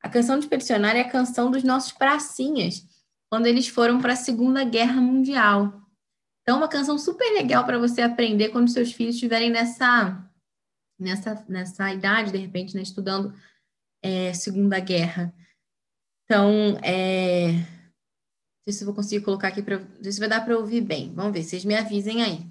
A canção de expedicionário é a canção dos nossos pracinhas, quando eles foram para a Segunda Guerra Mundial. Então, uma canção super legal para você aprender quando seus filhos estiverem nessa, nessa, nessa idade, de repente, né, estudando é, Segunda Guerra. Então, é... não sei se eu vou conseguir colocar aqui para. Não sei se vai dar para ouvir bem. Vamos ver, vocês me avisem aí.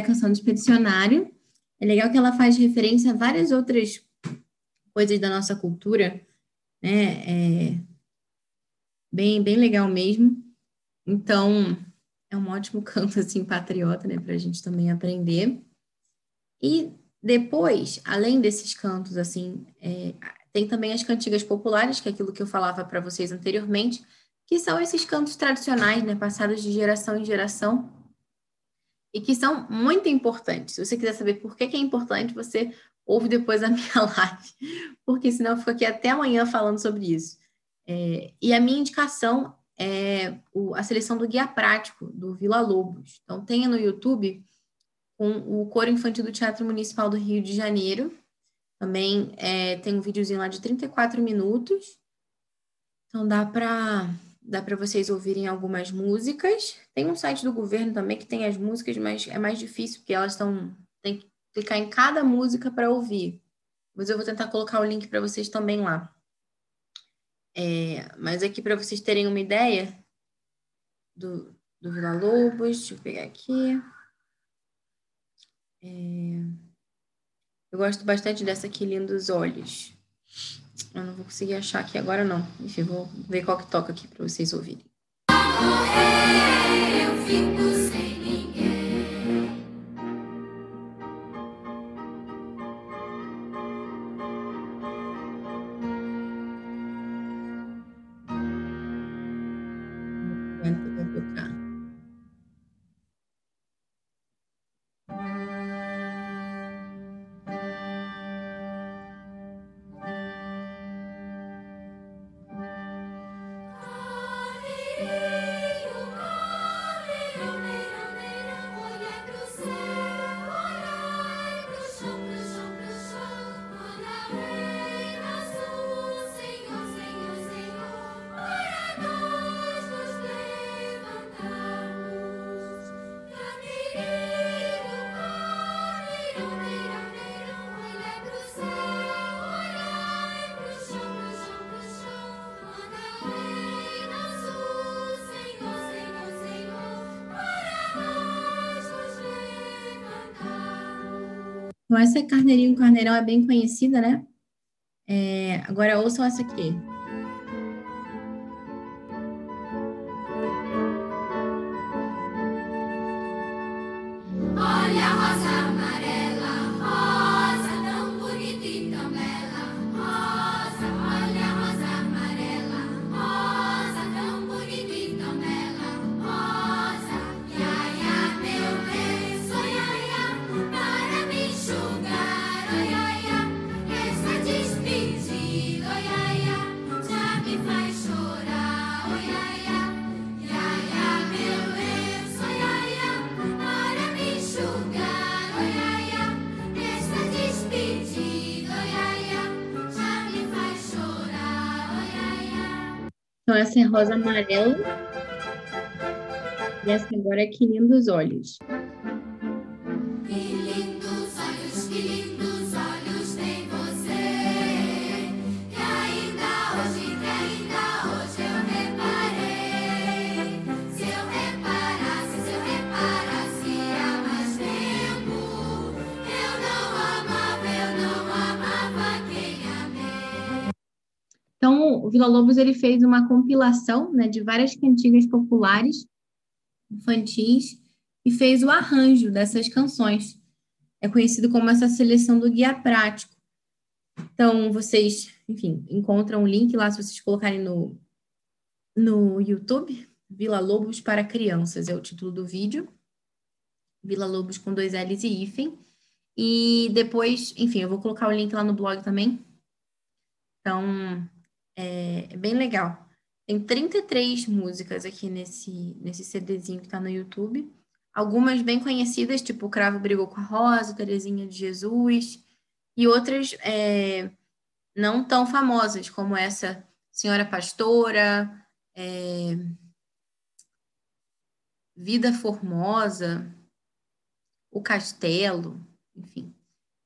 A canção do expedicionário. É legal que ela faz referência a várias outras coisas da nossa cultura, né? É bem, bem legal mesmo. Então, é um ótimo *laughs* canto, assim, patriota, né? Para a gente também aprender. E depois, além desses cantos, assim, é, tem também as cantigas populares, que é aquilo que eu falava para vocês anteriormente, que são esses cantos tradicionais, né? Passados de geração em geração e que são muito importantes. Se você quiser saber por que, que é importante, você ouve depois a *laughs* minha live, porque senão eu fico aqui até amanhã falando sobre isso. É, e a minha indicação é o, a seleção do guia prático do Vila Lobos. Então, tenha no YouTube com o Coro Infantil do Teatro Municipal do Rio de Janeiro. Também é, tem um videozinho lá de 34 minutos. Então, dá para dá para vocês ouvirem algumas músicas. Tem um site do governo também que tem as músicas, mas é mais difícil porque elas estão tem que clicar em cada música para ouvir. Mas eu vou tentar colocar o link para vocês também lá. É, mas aqui para vocês terem uma ideia do, do Vila Lobos, deixa eu pegar aqui. É, eu gosto bastante dessa aqui, Lindos Olhos. Eu não vou conseguir achar aqui agora, não. Enfim, vou ver qual que toca aqui para vocês ouvirem. Eu fico Então, essa Carneirinho Carneirão é bem conhecida, né? É, agora ouçam essa aqui. Rosa amarela. E essa agora é que lindos olhos. Vila Lobos ele fez uma compilação né, de várias cantigas populares infantis e fez o arranjo dessas canções. É conhecido como essa seleção do guia prático. Então, vocês, enfim, encontram o link lá se vocês colocarem no, no YouTube. Vila Lobos para Crianças é o título do vídeo. Vila Lobos com dois L's e hífen. E depois, enfim, eu vou colocar o link lá no blog também. Então, é, é bem legal. Tem 33 músicas aqui nesse, nesse CDzinho que está no YouTube. Algumas bem conhecidas, tipo O Cravo Brigou com a Rosa, Terezinha de Jesus, e outras é, não tão famosas, como essa Senhora Pastora, é, Vida Formosa, O Castelo, enfim,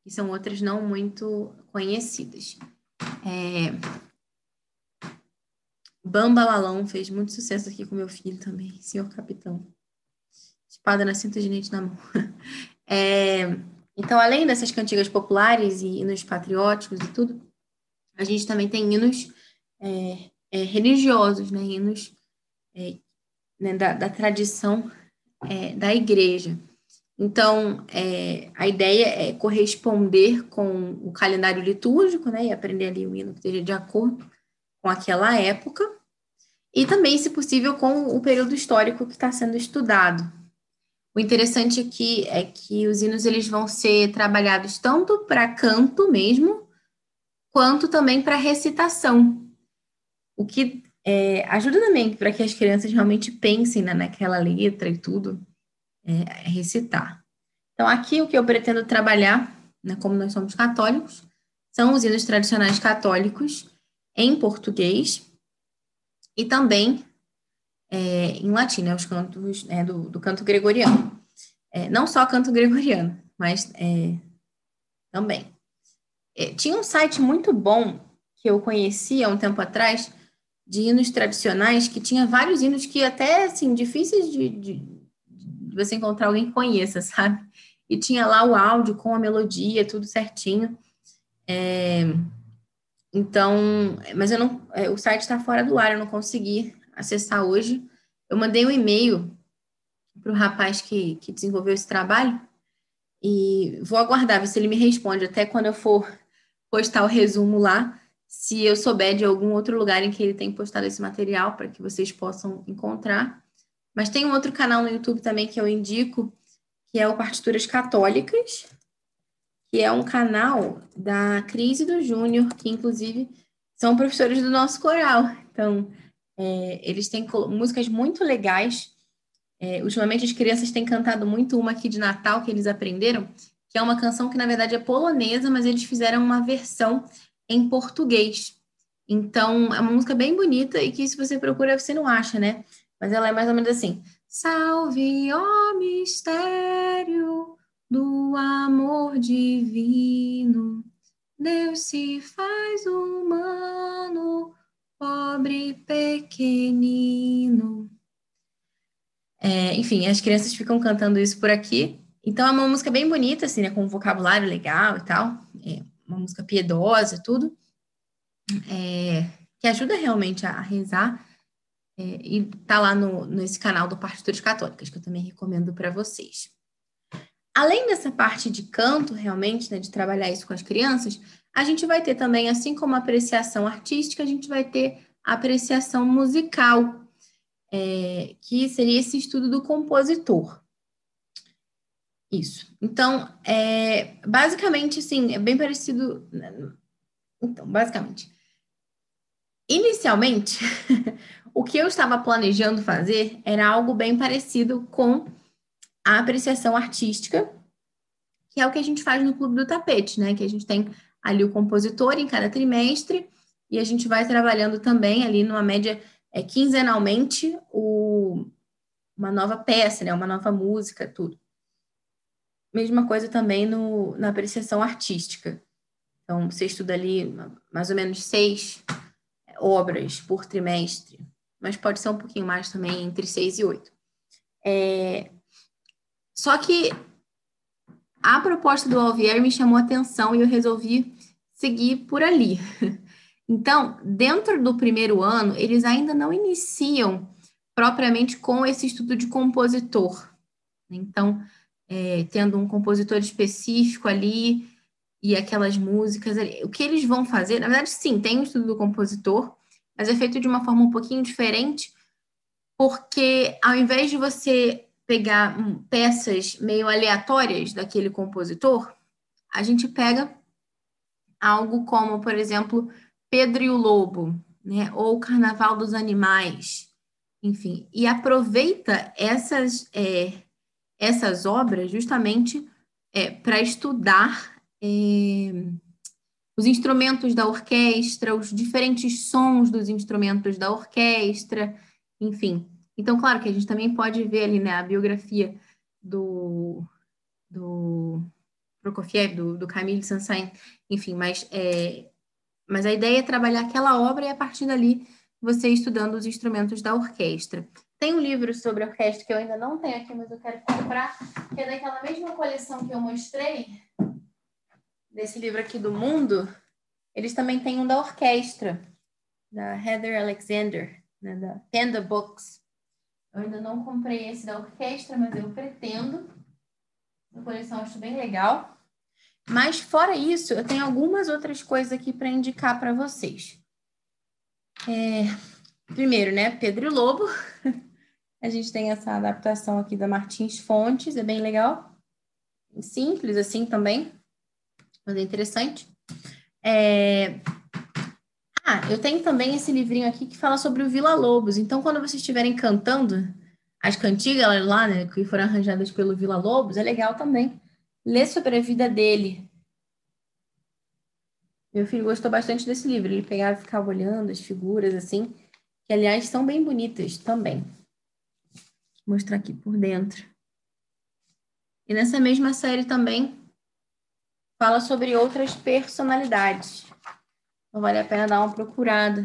que são outras não muito conhecidas. É... Bamba Lalão fez muito sucesso aqui com meu filho também, *laughs* Senhor Capitão. Espada na cinta de nete na mão. *laughs* É... Então, além dessas cantigas populares e hinos patrióticos e tudo, a gente também tem hinos é, é, religiosos, né? hinos é, né? Da, da, tradição é, da igreja. Então, é, a ideia é corresponder com o calendário litúrgico, né? E aprender ali o hino que esteja de acordo com aquela época. E também, se possível, com o período histórico que está sendo estudado. O interessante aqui é que os hinos eles vão ser trabalhados tanto para canto mesmo, quanto também para recitação. O que é, ajuda também para que as crianças realmente pensem né, naquela letra e tudo, é, recitar. Então, aqui o que eu pretendo trabalhar, né, como nós somos católicos, são os hinos tradicionais católicos em português e também é, em latim, né, os cantos né, do, do, canto gregoriano. É, não só canto gregoriano, mas é, também. É, tinha um site muito bom que eu conhecia há um tempo atrás, de hinos tradicionais, que tinha vários hinos que até, assim, difíceis de, de, de você encontrar alguém que conheça, sabe? E tinha lá o áudio com a melodia, tudo certinho. É, então, mas eu não, é, o site está fora do ar, eu não consegui acessar hoje. Eu mandei um e-mail para o rapaz que, que desenvolveu esse trabalho e vou aguardar ver se ele me responde até quando eu for postar o resumo lá, se eu souber de algum outro lugar em que ele tem postado esse material para que vocês possam encontrar. Mas tem um outro canal no YouTube também que eu indico, que é o Partituras Católicas, que é um canal da Cris e do Júnior, que inclusive são professores do nosso coral. Então, é, eles têm músicas muito legais. É, ultimamente as crianças têm cantado muito uma aqui de Natal que eles aprenderam, que é uma canção que na verdade é polonesa, mas eles fizeram uma versão em português. Então, é uma música bem bonita e que se você procura você não acha, né? Mas ela é mais ou menos assim: Salve, ó mistério do amor divino, Deus se faz humano pobre pequenino. É, enfim, as crianças ficam cantando isso por aqui. Então é uma música bem bonita, assim, né? Com um vocabulário legal e tal. É uma música piedosa, tudo. É, que ajuda realmente a, rezar. É, e tá lá no, nesse canal do Partituras Católicas, que eu também recomendo para vocês. Além dessa parte de canto, realmente, né, de trabalhar isso com as crianças, a gente vai ter também, assim como a apreciação artística, a gente vai ter a apreciação musical, é, que seria esse estudo do compositor. Isso. Então, é, basicamente, assim, é bem parecido. Então, basicamente. Inicialmente, *laughs* o que eu estava planejando fazer era algo bem parecido com a apreciação artística, que é o que a gente faz no Clube do Tapete, né? Que a gente tem ali o compositor em cada trimestre, e a gente vai trabalhando também ali numa média é, quinzenalmente o, uma nova peça, né? Uma nova música, tudo. Mesma coisa também no, na apreciação artística. Então, você estuda ali mais ou menos seis obras por trimestre, mas pode ser um pouquinho mais também, entre seis e oito. É, só que a proposta do Alvier me chamou atenção e eu resolvi seguir por ali. *laughs* Então, dentro do primeiro ano, eles ainda não iniciam propriamente com esse estudo de compositor. Então, é, tendo um compositor específico ali e aquelas músicas. O que eles vão fazer? Na verdade, sim, tem o um estudo do compositor, mas é feito de uma forma um pouquinho diferente, porque ao invés de você pegar hum, peças meio aleatórias daquele compositor, a gente pega algo como, por exemplo, Pedro e o Lobo, né? ou Carnaval dos Animais, enfim, e aproveita essas, é, essas obras justamente é, para estudar é, os instrumentos da orquestra, os diferentes sons dos instrumentos da orquestra, enfim, então, claro que a gente também pode ver ali né, a biografia do, do Prokofiev, do, do Camille Saint-Saëns, enfim, mas, é, mas a ideia é trabalhar aquela obra e a partir dali você estudando os instrumentos da orquestra. Tem um livro sobre orquestra que eu ainda não tenho aqui, mas eu quero comprar, que é daquela mesma coleção que eu mostrei, desse livro aqui do Mundo, eles também têm um da orquestra, da Heather Alexander, né, da Panda Books. Eu ainda não comprei esse da orquestra, mas eu pretendo. A coleção acho bem legal. Mas fora isso, eu tenho algumas outras coisas aqui para indicar para vocês. É, primeiro, né, Pedro Lobo. *laughs* A gente tem essa adaptação aqui da Martins Fontes, é bem legal. Simples assim também, mas é interessante. É... Ah, eu tenho também esse livrinho aqui que fala sobre o Vila Lobos. Então, quando vocês estiverem cantando as cantigas lá, né, que foram arranjadas pelo Vila Lobos, é legal também ler sobre a vida dele. Meu filho gostou bastante desse livro. Ele pegava e ficava olhando as figuras assim, que aliás são bem bonitas também. Vou mostrar aqui por dentro. E nessa mesma série também fala sobre outras personalidades. Então vale a pena dar uma procurada.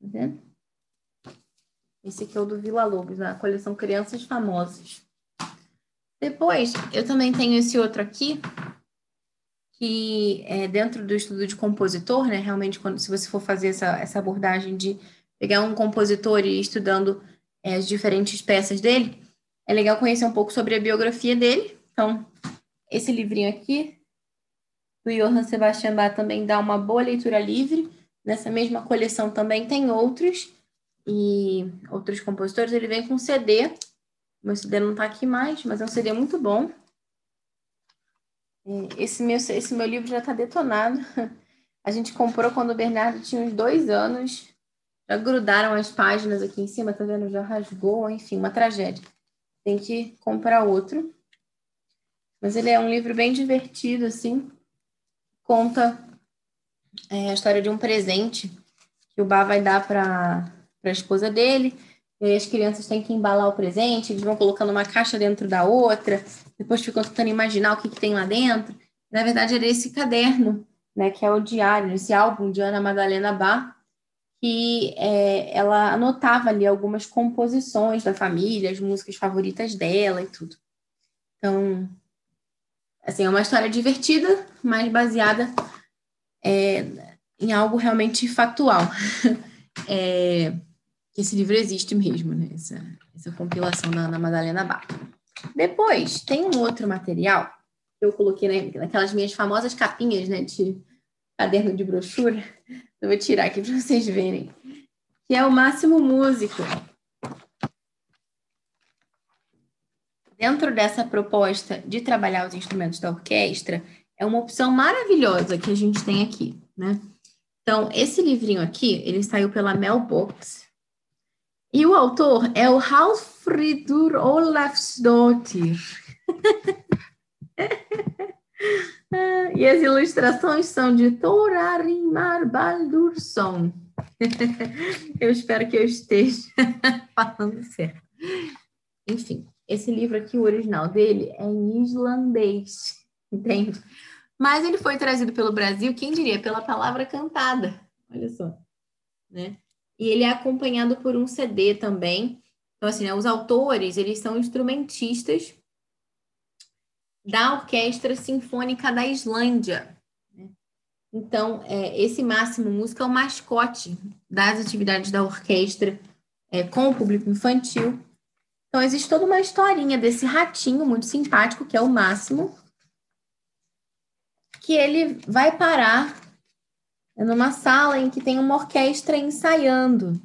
Tá vendo? Esse aqui é o do Vila Lobos, a coleção Crianças Famosas. Depois, eu também tenho esse outro aqui, que é dentro do estudo de compositor, né? Realmente, quando, se você for fazer essa, essa abordagem de pegar um compositor e ir estudando é, as diferentes peças dele, é legal conhecer um pouco sobre a biografia dele. Então, esse livrinho aqui, do Johann Sebastian Bach, também dá uma boa leitura livre. Nessa mesma coleção também tem outros, e outros compositores. Ele vem com CD. Meu CD não está aqui mais, mas é um CD muito bom. Esse meu, esse meu livro já está detonado. *laughs* A gente comprou quando o Bernardo tinha uns dois anos. Já grudaram as páginas aqui em cima, tá vendo? Já rasgou, enfim, uma tragédia. Tem que comprar outro. Mas ele é um livro bem divertido, assim. Conta é, a história de um presente que o Bá vai dar para a esposa dele. E as crianças têm que embalar o presente, eles vão colocando uma caixa dentro da outra, depois ficam tentando imaginar o que, que tem lá dentro. Na verdade, era esse caderno, né, que é o diário, esse álbum de Ana Madalena Bá, que é, ela anotava ali algumas composições da família, as músicas favoritas dela e tudo. Então, Assim, é uma história divertida, mas baseada é, em algo realmente factual. *laughs* É, esse livro existe mesmo, né? Essa, essa compilação da Ana Madalena Bach. Depois, tem um outro material que eu coloquei né, naquelas minhas famosas capinhas né, de caderno de brochura. Eu vou tirar aqui para vocês verem. Que é o Máximo Músico. Dentro dessa proposta de trabalhar os instrumentos da orquestra, é uma opção maravilhosa que a gente tem aqui, né? Então, esse livrinho aqui, ele saiu pela Mel Books, e o autor é o Hallfridur Olafsdottir. *laughs* e as ilustrações são de Thorarimar Baldursson. *laughs* eu espero que eu esteja *laughs* falando certo. Enfim, esse livro aqui, o original dele, é em islandês, *laughs* entende? Mas ele foi trazido pelo Brasil, quem diria, pela palavra cantada. Olha só, né? E ele é acompanhado por um CD também. Então, assim, né, os autores, eles são instrumentistas da Orquestra Sinfônica da Islândia. Né? Então, é, esse Máximo Música é o mascote das atividades da orquestra é, com o público infantil então, existe toda uma historinha desse ratinho muito simpático, que é o Máximo, que ele vai parar numa sala em que tem uma orquestra ensaiando.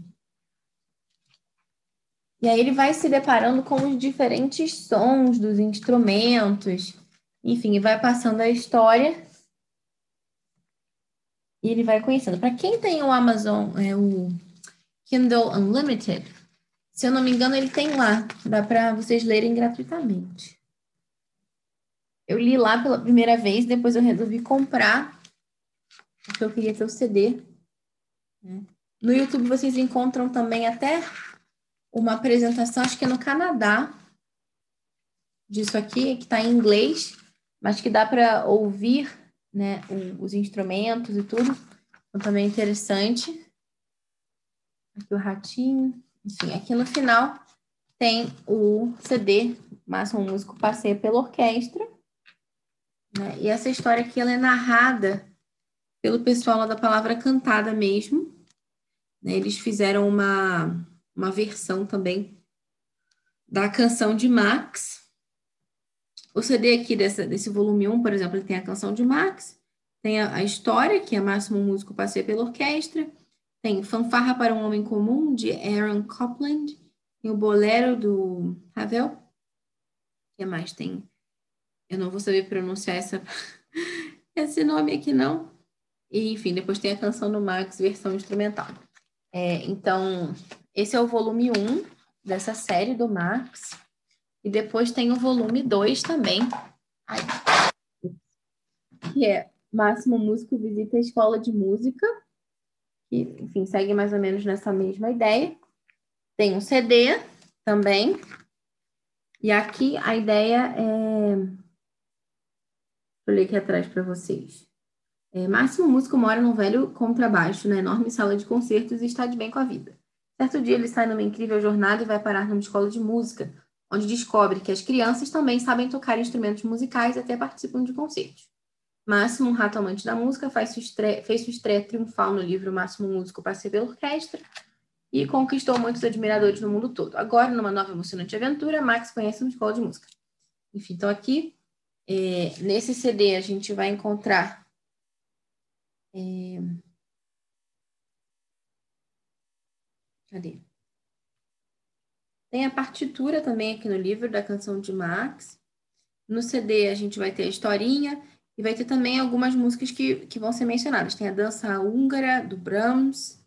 E aí ele vai se deparando com os diferentes sons dos instrumentos, enfim, vai passando a história e ele vai conhecendo. Para quem tem o Amazon, é o Kindle Unlimited, se eu não me engano, ele tem lá. Dá para vocês lerem gratuitamente. Eu li lá pela primeira vez, depois eu resolvi comprar, porque eu queria ter o CD. Né? No YouTube vocês encontram também até uma apresentação, acho que é no Canadá, disso aqui, que está em inglês, mas que dá para ouvir né, os instrumentos e tudo. Então, também é interessante. Aqui o ratinho. Enfim, aqui no final tem o CD, Máximo Músico Passeia pela Orquestra. Né? E essa história aqui ela é narrada pelo pessoal da Palavra Cantada mesmo. Né? Eles fizeram uma, uma versão também da canção de Max. O CD aqui dessa, desse volume 1, por exemplo, ele tem a canção de Max, tem a, a história, que é Máximo Músico Passeia pela Orquestra, tem Fanfarra para um Homem Comum, de Aaron Copland, tem o Bolero, do Ravel. O que mais tem? Eu não vou saber pronunciar essa, *laughs* esse nome aqui, não. E, enfim, depois tem a canção do Max, versão instrumental. É, então, esse é o volume 1 dessa série do Max. E depois tem o volume 2 também. Ai. Que é Máximo Músico Visita a Escola de Música. Que, enfim, segue mais ou menos nessa mesma ideia. Tem um CD também. E aqui a ideia é. Vou ler aqui atrás para vocês. É, Máximo Músico mora num velho contrabaixo, na enorme sala de concertos e está de bem com a vida. Certo dia ele sai numa incrível jornada e vai parar numa escola de música, onde descobre que as crianças também sabem tocar instrumentos musicais e até participam de concertos. Máximo, um rato amante da música, faz sua estreia, fez sua estreia triunfal no livro Máximo Músico Passei pela Orquestra e conquistou muitos admiradores no mundo todo. Agora, numa nova emocionante aventura, Max conhece uma escola de música. Enfim, então aqui, é, nesse CD, a gente vai encontrar é, Cadê? Tem a partitura também aqui no livro da canção de Max. No CD a gente vai ter a historinha e vai ter também algumas músicas que, que vão ser mencionadas. Tem a dança húngara do Brahms,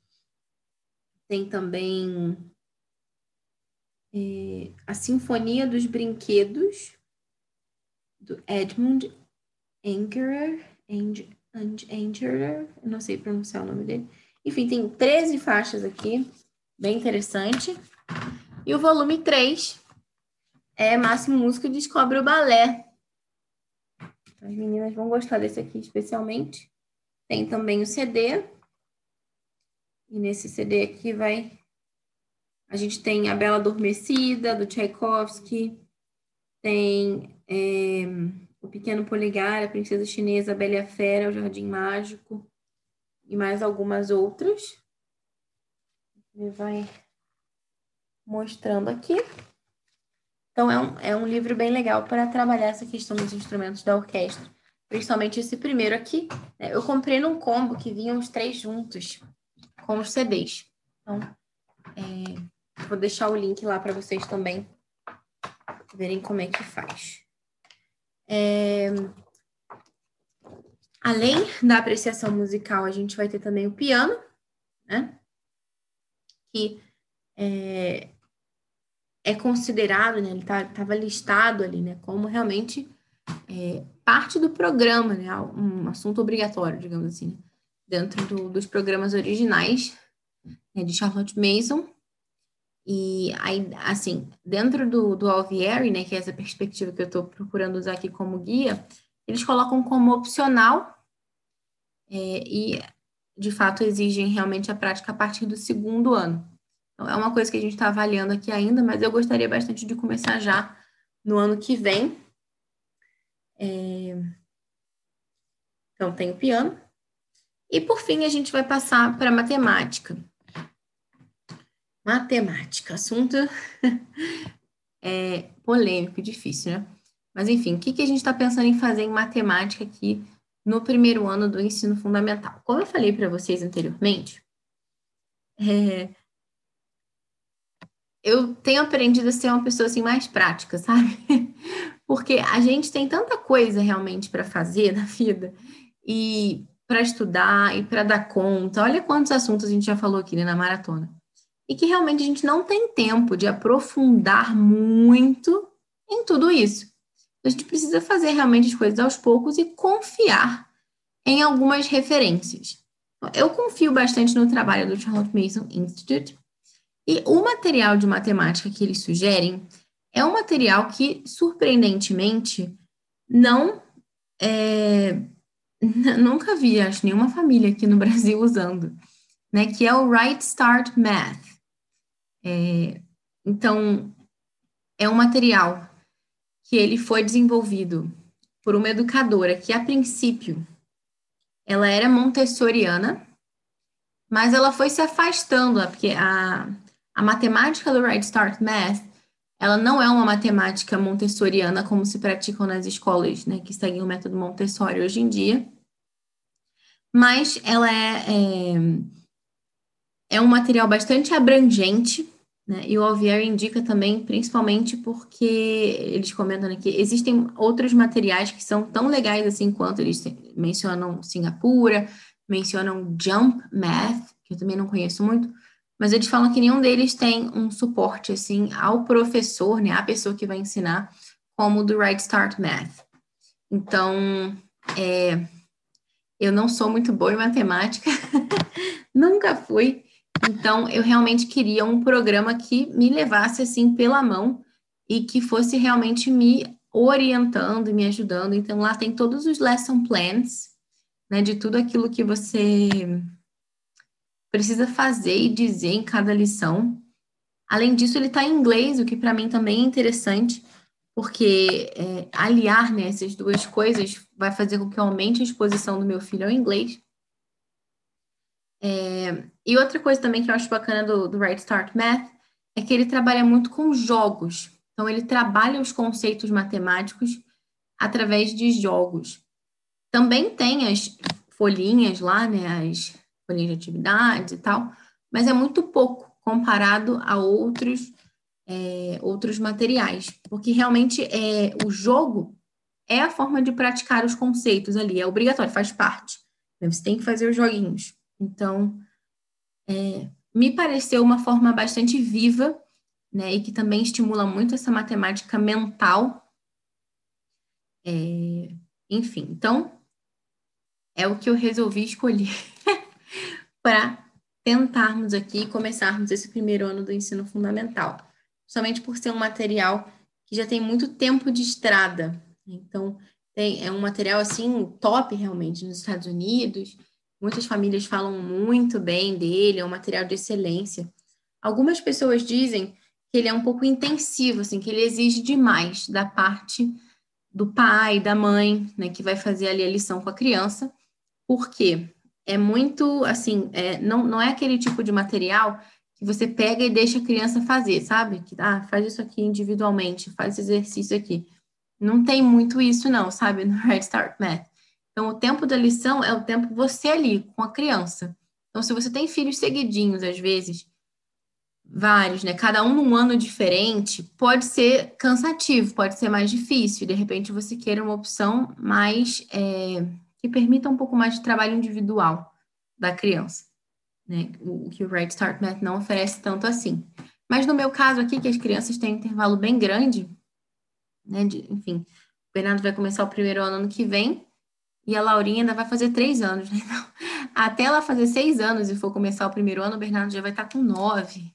tem também é, a Sinfonia dos Brinquedos do Edmund Angerer, Angerer, não sei pronunciar o nome dele. Enfim, tem 13 faixas aqui bem interessante. E o volume 3 é Máximo Músico Descobre o Balé. As meninas vão gostar desse aqui especialmente. Tem também o CD. E nesse CD aqui vai. A gente tem A Bela Adormecida, do Tchaikovsky. Tem é, O Pequeno Poligar, A Princesa Chinesa, A Bela e a Fera, O Jardim Mágico. E mais algumas outras. Ele vai mostrando aqui. Então, é um, é um livro bem legal para trabalhar essa questão dos instrumentos da orquestra. Principalmente esse primeiro aqui. Né? Eu comprei num combo que vinham os três juntos, com os CDs. Então, é, vou deixar o link lá para vocês também verem como é que faz. É, além da apreciação musical, a gente vai ter também o piano, né? que é, é considerado, né, ele estava tá, listado ali, né, como realmente é, parte do programa, né, um assunto obrigatório, digamos assim, né, dentro do, dos programas originais né, de Charlotte Mason. E aí, assim, dentro do, do Alvieri, né, que é essa perspectiva que eu estou procurando usar aqui como guia, eles colocam como opcional é, e de fato exigem realmente a prática a partir do segundo ano. Então, é uma coisa que a gente está avaliando aqui ainda, mas eu gostaria bastante de começar já no ano que vem. É... Então, tem o piano. E, por fim, a gente vai passar para matemática. Matemática, assunto *laughs* é polêmico, difícil, né? Mas, enfim, o que, que a gente está pensando em fazer em matemática aqui no primeiro ano do ensino fundamental. Como eu falei para vocês anteriormente, é, eu tenho aprendido a ser uma pessoa assim mais prática, sabe? *laughs* Porque a gente tem tanta coisa realmente para fazer na vida e para estudar e para dar conta. Olha quantos assuntos a gente já falou aqui né, na maratona. E que realmente a gente não tem tempo de aprofundar muito em tudo isso. A gente precisa fazer realmente as coisas aos poucos e confiar em algumas referências. Eu confio bastante no trabalho do Charlotte Mason Institute e o material de matemática que eles sugerem é um material que, surpreendentemente, não é, *laughs* nunca vi, acho, nenhuma família aqui no *laughs* Brasil usando, né? Que é o Right Start Math. É, então, é um material que ele foi desenvolvido por uma educadora que, a princípio, ela era montessoriana, mas ela foi se afastando, porque a, a matemática do Right Start Math, ela não é uma matemática montessoriana como se praticam nas escolas, né, que seguem o método Montessori hoje em dia, mas ela é, é, é um material bastante abrangente, né, e o Alvier indica também, principalmente porque eles comentam aqui, existem outros materiais que são tão legais assim quanto eles mencionam Singapura, mencionam Jump Math, que eu também não conheço muito, mas eles falam que nenhum deles tem um suporte assim ao professor, né, a pessoa que vai ensinar, como o do Right Start Math. Então, é, eu não sou muito boa em matemática, *laughs* nunca fui. Então, eu realmente queria um programa que me levasse assim pela mão e que fosse realmente me orientando e me ajudando. Então, lá tem todos os lesson plans, né, de tudo aquilo que você precisa fazer e dizer em cada lição. Além disso, ele está em inglês, o que para mim também é interessante, porque é, aliar né, essas duas coisas vai fazer com que aumente a exposição do meu filho ao inglês. É, e outra coisa também que eu acho bacana do, do Right Start Math é que ele trabalha muito com jogos. Então, ele trabalha os conceitos matemáticos através de jogos. Também tem as folhinhas lá, né, as de atividades e tal, mas é muito pouco comparado a outros, é, outros materiais, porque realmente é, o jogo é a forma de praticar os conceitos ali, é obrigatório, faz parte. Né? Você tem que fazer os joguinhos. Então, é, me pareceu uma forma bastante viva, né, e que também estimula muito essa matemática mental. É, enfim, então, é o que eu resolvi escolher para tentarmos aqui começarmos esse primeiro ano do ensino fundamental, somente por ser um material que já tem muito tempo de estrada. Então, tem, é um material assim top realmente nos Estados Unidos. Muitas famílias falam muito bem dele, é um material de excelência. Algumas pessoas dizem que ele é um pouco intensivo, assim, que ele exige demais da parte do pai, da mãe, né, que vai fazer ali a lição com a criança, porque é muito, assim, é, não, não é aquele tipo de material que você pega e deixa a criança fazer, sabe? Que, ah, faz isso aqui individualmente, faz esse exercício aqui. Não tem muito isso, não, sabe? *laughs* No Red Start Math. Então, o tempo da lição é o tempo você ali, com a criança. Então, se você tem filhos seguidinhos, às vezes, vários, né? Cada um num ano diferente, pode ser cansativo, pode ser mais difícil. De repente, você queira uma opção mais é, que permita um pouco mais de trabalho individual da criança, né? O que o Right Start Math não oferece tanto assim. Mas no meu caso aqui, que as crianças têm um intervalo bem grande, né? De, enfim, o Bernardo vai começar o primeiro ano ano que vem e a Laurinha ainda vai fazer três anos, né? Então, até ela fazer seis anos e for começar o primeiro ano, o Bernardo já vai estar com nove.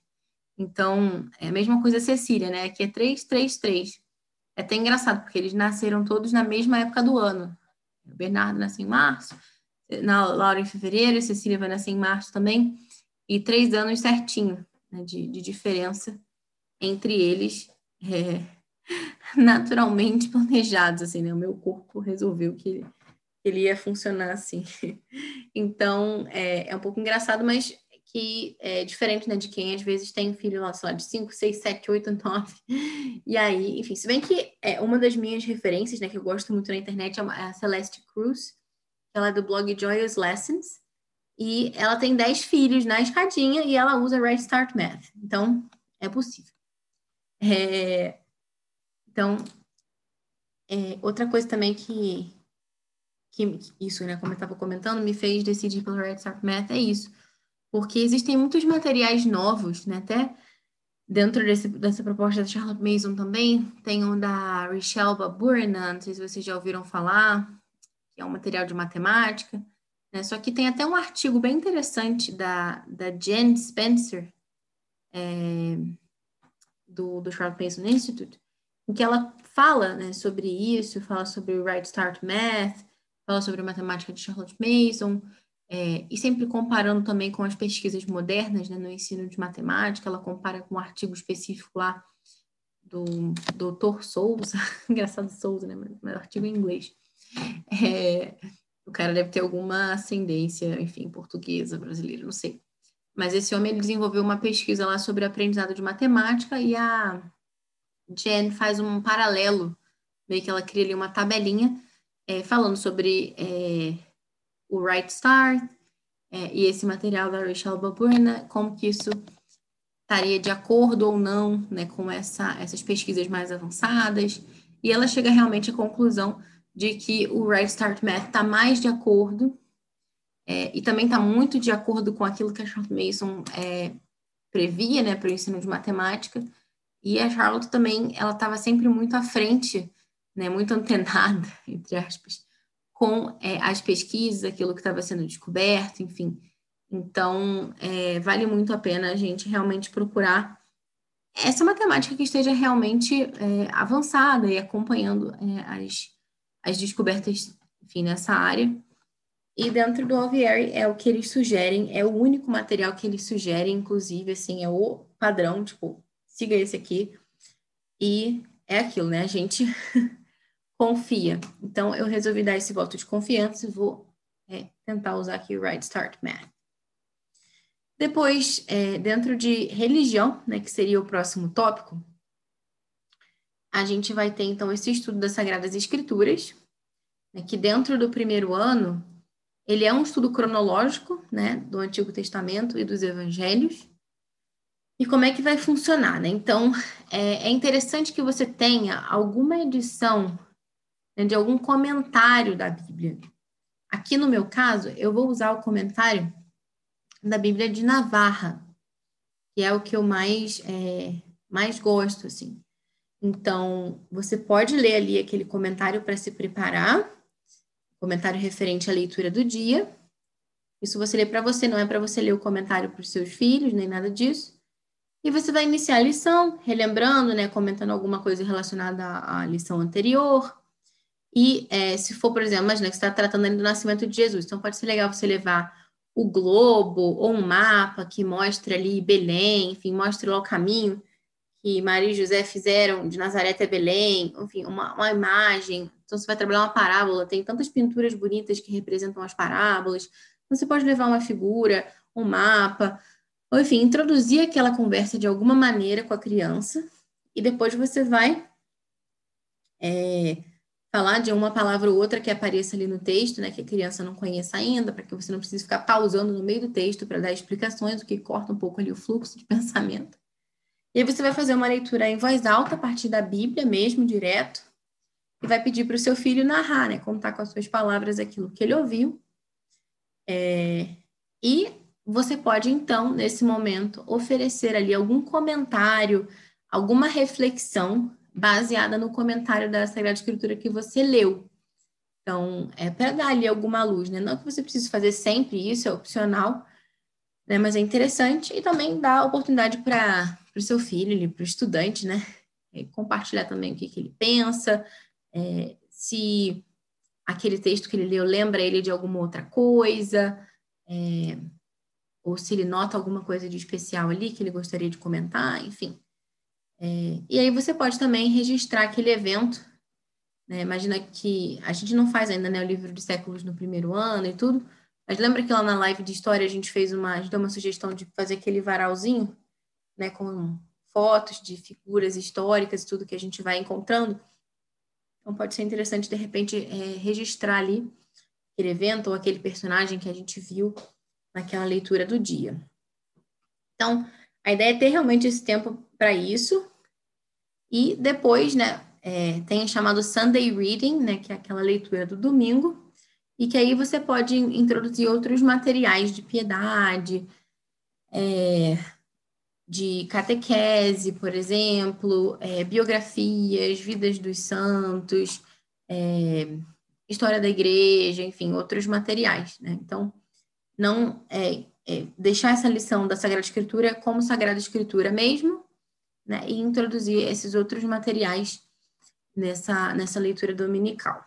Então, é a mesma coisa a Cecília, né? Que é três, três, três. É até engraçado, porque eles nasceram todos na mesma época do ano. O Bernardo nasce em março, na Laura em fevereiro, a Cecília vai nascer em março também, e três anos certinho né, de, de, diferença entre eles, é, *laughs* naturalmente planejados, assim, né? O meu corpo resolveu que ele, ele ia funcionar assim. *laughs* Então, é, é um pouco engraçado, mas que é diferente né, de quem às vezes tem filho lá, lá, de 5, 6, 7, 8, 9. E aí, enfim, se bem que é uma das minhas referências, né, que eu gosto muito na internet, é a Celeste Cruz, ela é do blog Joyous Lessons, e ela tem 10 filhos na escadinha e ela usa Right Start Math. Então, é possível. É... Então, é... outra coisa também que, que isso, né, como eu estava comentando, me fez decidir pelo Right Start Math é isso porque existem muitos materiais novos, né? Até dentro desse, dessa proposta da Charlotte Mason também, tem um da Richelle Burna, não sei se vocês já ouviram falar, que é um material de matemática, né? Só que tem até um artigo bem interessante da, da Jen Spencer, é, do, do Charlotte Mason Institute, em que ela fala né, sobre isso, fala sobre Right Start Math, fala sobre matemática de Charlotte Mason, é, e sempre comparando também com as pesquisas modernas né, no ensino de matemática, ela compara com um artigo específico lá do doutor Souza, *laughs* engraçado Souza, né, mas, artigo em inglês. É, o cara deve ter alguma ascendência, enfim, portuguesa, brasileira, não sei. Mas esse homem desenvolveu uma pesquisa lá sobre aprendizado de matemática e a Jen faz um paralelo, meio que ela cria ali uma tabelinha é, falando sobre é, o Right Start é, e esse material da Rachel Baburna, como que isso estaria de acordo ou não né, com essa, essas pesquisas mais avançadas. E ela chega realmente à conclusão de que o Right Start Math está mais de acordo é, e também está muito de acordo com aquilo que a Charlotte Mason é, previa né, para o ensino de matemática. E a Charlotte também, ela estava sempre muito à frente, né, muito antenada, *laughs* entre aspas, com é, as pesquisas, aquilo que estava sendo descoberto, enfim. Então, é, vale muito a pena a gente realmente procurar essa matemática que esteja realmente é, avançada e acompanhando é, as, as descobertas, enfim, nessa área. E dentro do Alvieri é o que eles sugerem, é o único material que eles sugerem, inclusive, assim, é o padrão, tipo, siga esse aqui. E é aquilo, né? A gente *laughs* confia. Então, eu resolvi dar esse voto de confiança e vou é, tentar usar aqui o Right Start Math. Depois, é, dentro de religião, né, que seria o próximo tópico, a gente vai ter, então, esse estudo das Sagradas Escrituras, né, que dentro do primeiro ano ele é um estudo cronológico, né, do Antigo Testamento e dos Evangelhos. E como é que vai funcionar, né? Então, é, é interessante que você tenha alguma edição né, de algum comentário da Bíblia. Aqui no meu caso, eu vou usar o comentário da Bíblia de Navarra, que é o que eu mais, é, mais gosto, assim. Então, você pode ler ali aquele comentário para se preparar, comentário referente à leitura do dia. Isso você lê para você, não é para você ler o comentário para os seus filhos, nem nada disso. E você vai iniciar a lição, relembrando, né, comentando alguma coisa relacionada à, à lição anterior. E é, se for, por exemplo, imagina que você está tratando ali do nascimento de Jesus, então pode ser legal você levar o globo ou um mapa que mostre ali Belém, enfim, mostre lá o caminho que Maria e José fizeram de Nazaré até Belém, enfim, uma, uma imagem, então, você vai trabalhar uma parábola, tem tantas pinturas bonitas que representam as parábolas. Então, você pode levar uma figura, um mapa, ou enfim, introduzir aquela conversa de alguma maneira com a criança, e depois você vai é, falar de uma palavra ou outra que apareça ali no texto, né, que a criança não conheça ainda, para que você não precise ficar pausando no meio do texto para dar explicações, o que corta um pouco ali o fluxo de *laughs* pensamento. E aí você vai fazer uma leitura em voz alta a partir da Bíblia mesmo, direto, e vai pedir para o seu filho narrar, né? Contar com as suas palavras aquilo que ele ouviu. É, e você pode, então, nesse momento, oferecer ali algum comentário, alguma reflexão baseada no comentário da Sagrada Escritura que você leu. Então, é para dar ali alguma luz, né? Não que você precise fazer sempre isso, é opcional, né? Mas é interessante e também dá oportunidade para o seu filho, para o estudante, né? compartilhar também o que, que ele pensa, é, se aquele texto que ele leu lembra ele de alguma outra coisa, é, ou se ele nota alguma coisa de especial ali que ele gostaria de comentar, enfim. É, e aí você pode também registrar aquele evento. Né? Imagina que a gente não faz ainda né, o livro de séculos no primeiro ano e tudo, mas lembra que lá na live de história a gente fez uma, a gente deu uma sugestão de fazer aquele varalzinho, né, com fotos de figuras históricas e tudo que a gente vai encontrando. Então, pode ser interessante, de repente, é, registrar ali aquele evento ou aquele personagem que a gente viu naquela leitura do dia. Então, a ideia é ter realmente esse tempo para isso. E depois, né, é, tem chamado Sunday Reading, né, que é aquela leitura do domingo, e que aí você pode introduzir outros materiais de piedade, é, de catequese, por exemplo, é, biografias, vidas dos santos, é, história da igreja, enfim, outros materiais. Né? Então, não é, é, deixar essa lição da Sagrada Escritura como Sagrada Escritura mesmo, né? e introduzir esses outros materiais nessa, nessa leitura dominical.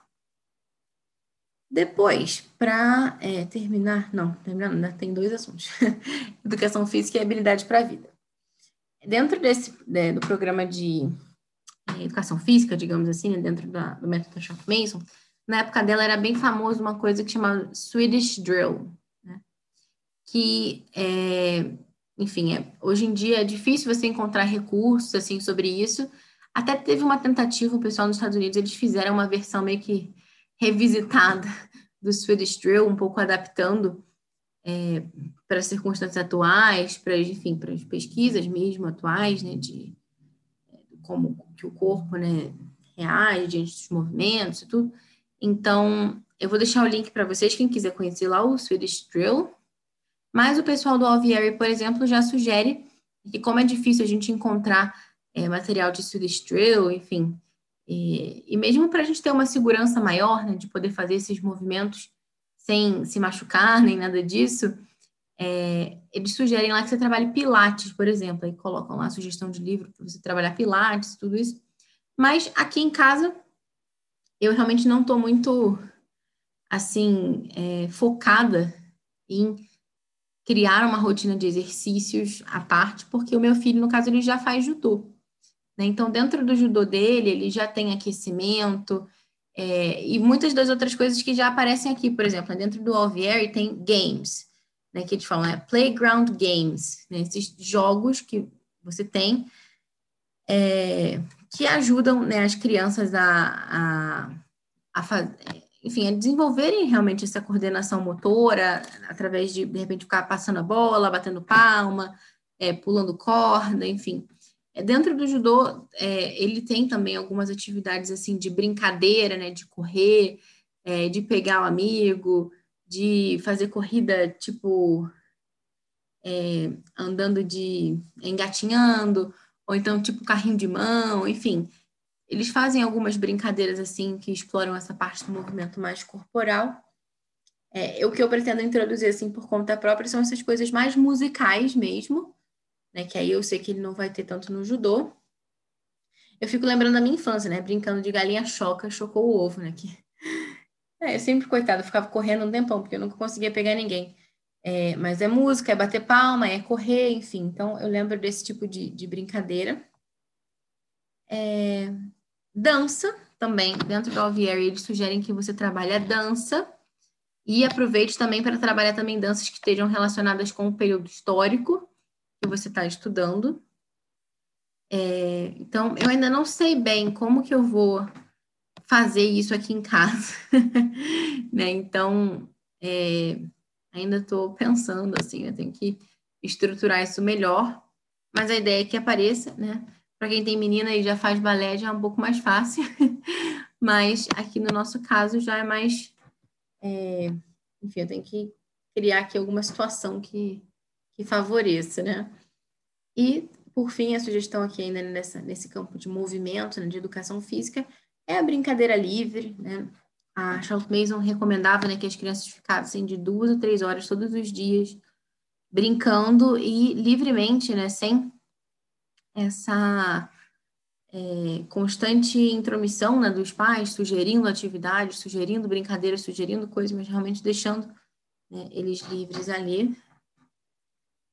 Depois, para é, terminar, não, terminar, ainda tem dois assuntos: *laughs* educação física e habilidade para a vida. Dentro desse né, do programa de é, educação física, digamos assim, né, dentro da, do método Schaff Mason, na época dela era bem famoso uma coisa que chamava Swedish Drill, né? Que é, enfim, é, hoje em dia é difícil você encontrar recursos assim sobre isso. Até teve uma tentativa, o pessoal nos Estados Unidos, eles fizeram uma versão meio que revisitada *laughs* do Swedish Drill, um pouco adaptando é, para as circunstâncias atuais, para enfim, para as pesquisas mesmo atuais, né, de como que o corpo, né, reage diante dos movimentos e tudo. Então, eu vou deixar o link para vocês, quem quiser conhecer lá o Swedish Drill, mas o pessoal do Alvieri, por exemplo, já sugere que como é difícil a gente encontrar é, material de Swedish Drill, enfim, e, e mesmo para a gente ter uma segurança maior, né, de poder fazer esses movimentos sem se machucar, nem nada disso, é, eles sugerem lá que você trabalhe pilates, por exemplo, aí colocam lá a sugestão de livro para você trabalhar pilates, tudo isso. Mas aqui em casa, eu realmente não estou muito, assim, é, focada em criar uma rotina de exercícios à parte, porque o meu filho, no caso, ele já faz judô. Né? Então, dentro do judô dele, ele já tem aquecimento é, e muitas das outras coisas que já aparecem aqui. Por exemplo, dentro do Alvieri tem games, né, que eles falam, é playground games, né, esses jogos que você tem é, que ajudam né, as crianças a, a, a fazer enfim, a desenvolverem realmente essa coordenação motora, através de, de repente, ficar passando a bola, batendo palma, é, pulando corda, enfim. É, dentro do judô, é, ele tem também algumas atividades, assim, de brincadeira, né, de correr, é, de pegar o amigo, de fazer corrida, tipo, é, andando de, engatinhando, ou então, tipo, carrinho de mão, enfim eles fazem algumas brincadeiras assim que exploram essa parte do movimento mais corporal. É, o que eu pretendo introduzir assim por conta própria são essas coisas mais musicais mesmo, né? Que aí eu sei que ele não vai ter tanto no judô. Eu fico lembrando da minha infância, né? Brincando de galinha choca, chocou o ovo, né? Que... *laughs* É, eu sempre, coitado, ficava correndo um tempão, porque eu nunca conseguia pegar ninguém. É, mas é música, é bater palma, é correr, enfim. Então, eu lembro desse tipo de, de brincadeira. É, Dança também, dentro do Alvieri, eles sugerem que você trabalhe a dança e aproveite também para trabalhar também danças que estejam relacionadas com o período histórico que você está estudando. É, então, eu ainda não sei bem como que eu vou fazer isso aqui em casa, *laughs* né? Então, é, ainda estou pensando assim, eu tenho que estruturar isso melhor, mas a ideia é que apareça, né? Para quem tem menina e já faz balé, já é um pouco mais fácil. *laughs* Mas aqui no nosso caso já é mais. É, enfim, eu tenho que criar aqui alguma situação que, que favoreça, né? E, por fim, a sugestão aqui ainda nessa, nesse campo de movimento, né, de educação física, é a brincadeira livre, né? A Charlotte Mason recomendava né, que as crianças ficassem de duas a três horas todos os dias brincando e livremente, né, sem essa é, constante intromissão né, dos pais, sugerindo atividades, sugerindo brincadeiras, sugerindo coisas, mas realmente deixando né, eles livres ali.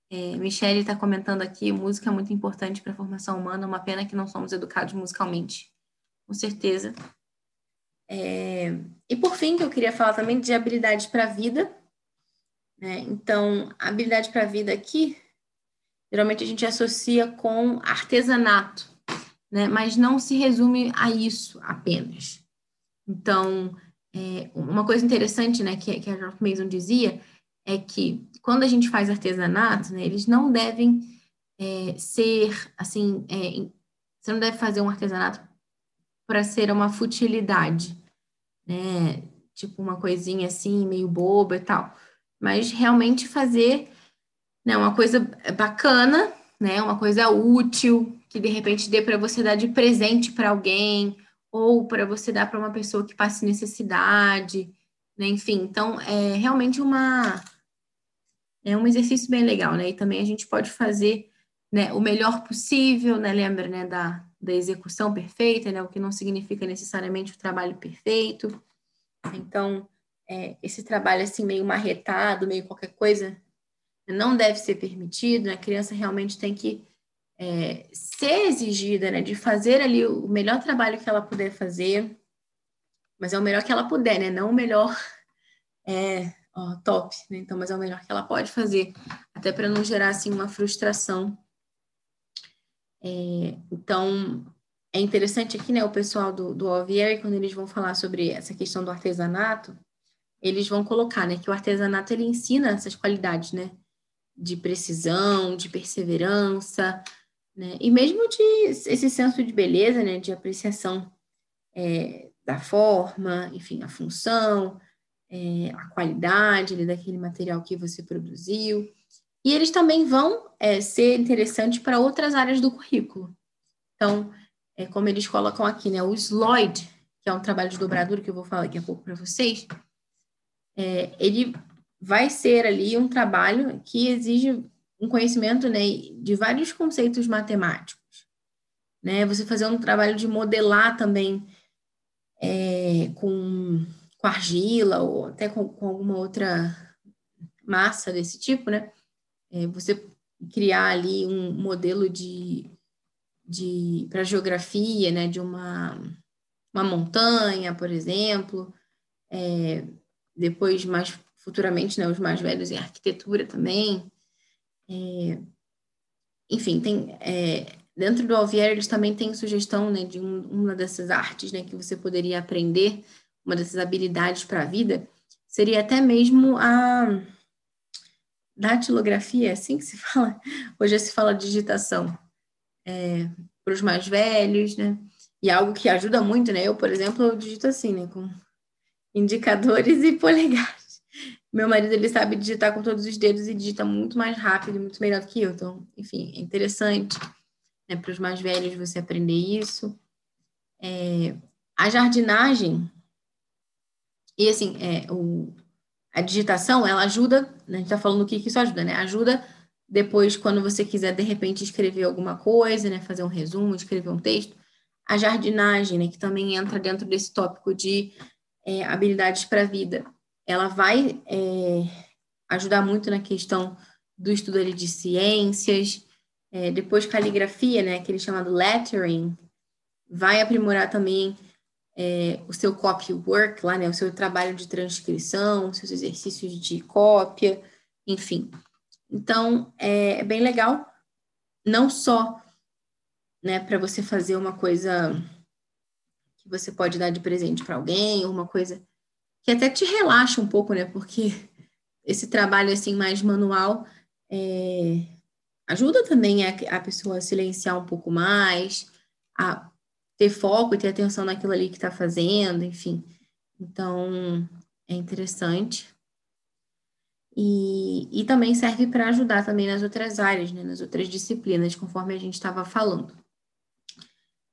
É, Michelle está comentando aqui, música é muito importante para a formação humana, uma pena que não somos educados musicalmente, com certeza. É, e por fim, que eu queria falar também de habilidades para a vida. Né? Então, habilidade para a vida aqui geralmente a gente associa com artesanato, né? Mas não se resume a isso apenas. Então, é, uma coisa interessante, né, que, que a Ralph Mason dizia é que quando a gente faz artesanato, né, eles não devem é, ser assim, é, você não deve fazer um artesanato para ser uma futilidade, né? Tipo uma coisinha assim, meio boba e tal. Mas realmente fazer né, uma coisa bacana, né, uma coisa útil, que de repente dê para você dar de presente para alguém, ou para você dar para uma pessoa que passe necessidade, né, enfim. Então, é realmente uma é um exercício bem legal, né? E também a gente pode fazer né, o melhor possível, né? Lembra, né, da, da execução perfeita, né? O que não significa necessariamente o trabalho perfeito. Então, é, esse trabalho assim meio marretado, meio qualquer coisa, não deve ser permitido. Né? A criança realmente tem que é, ser exigida, né? De fazer ali o melhor trabalho que ela puder fazer, mas é o melhor que ela puder, né? Não o melhor *laughs* é, ó, top, né? Então, mas é o melhor que ela pode fazer, até para não gerar assim uma frustração. É, então, é interessante aqui, né, o pessoal do, do OVR, quando eles vão falar sobre essa questão do artesanato, eles vão colocar, né, que o artesanato ele ensina essas qualidades, né, de precisão, de perseverança, né, e mesmo de esse senso de beleza, né, de apreciação é, da forma, enfim, a função, é, a qualidade ali, daquele material que você produziu. E eles também vão é, ser interessantes para outras áreas do currículo. Então, é, como eles colocam aqui, né, o Sloyd, que é um trabalho de dobradura que eu vou falar daqui a pouco para vocês, é, ele vai ser ali um trabalho que exige um conhecimento né, de vários conceitos matemáticos. Né? Você fazer um trabalho de modelar também é, com com argila ou até com, com alguma outra massa desse tipo, né? É, você criar ali um modelo de, de para geografia, né? De uma, uma montanha, por exemplo. É, depois, mais futuramente, né? Os mais velhos em arquitetura também. É, enfim, tem é, dentro do Alvier eles também têm sugestão né, de um, uma dessas artes né, que você poderia aprender uma dessas habilidades para a vida, seria até mesmo a datilografia, é assim que se fala? Hoje se fala digitação é, para os mais velhos, né? E algo que ajuda muito, né? Eu, por exemplo, eu digito assim, né? Com indicadores e polegares. Meu marido, ele sabe digitar com todos os dedos e digita muito mais rápido, muito melhor do que eu. Então, enfim, é interessante né, para os mais velhos você aprender isso. É, a jardinagem e assim, é, o, a digitação, ela ajuda, né, a gente está falando o que, que isso ajuda, né? Ajuda depois, quando você quiser, de repente, escrever alguma coisa, né? Fazer um resumo, escrever um texto. A jardinagem, né? Que também entra dentro desse tópico de é, habilidades para a vida. Ela vai é, ajudar muito na questão do estudo ali de ciências, é, depois caligrafia, né? Aquele chamado lettering, vai aprimorar também é, o seu copy work lá, né, o seu trabalho de transcrição, seus exercícios de cópia, enfim. Então, é, é bem legal, não só né, para você fazer uma coisa que você pode dar de presente para alguém, uma coisa que até te relaxa um pouco, né, porque esse trabalho assim mais manual é, ajuda também a, a pessoa a silenciar um pouco mais, a ter foco e ter atenção naquilo ali que está fazendo, enfim. Então, é interessante. E, e também serve para ajudar também nas outras áreas, né, nas outras disciplinas, conforme a gente estava falando.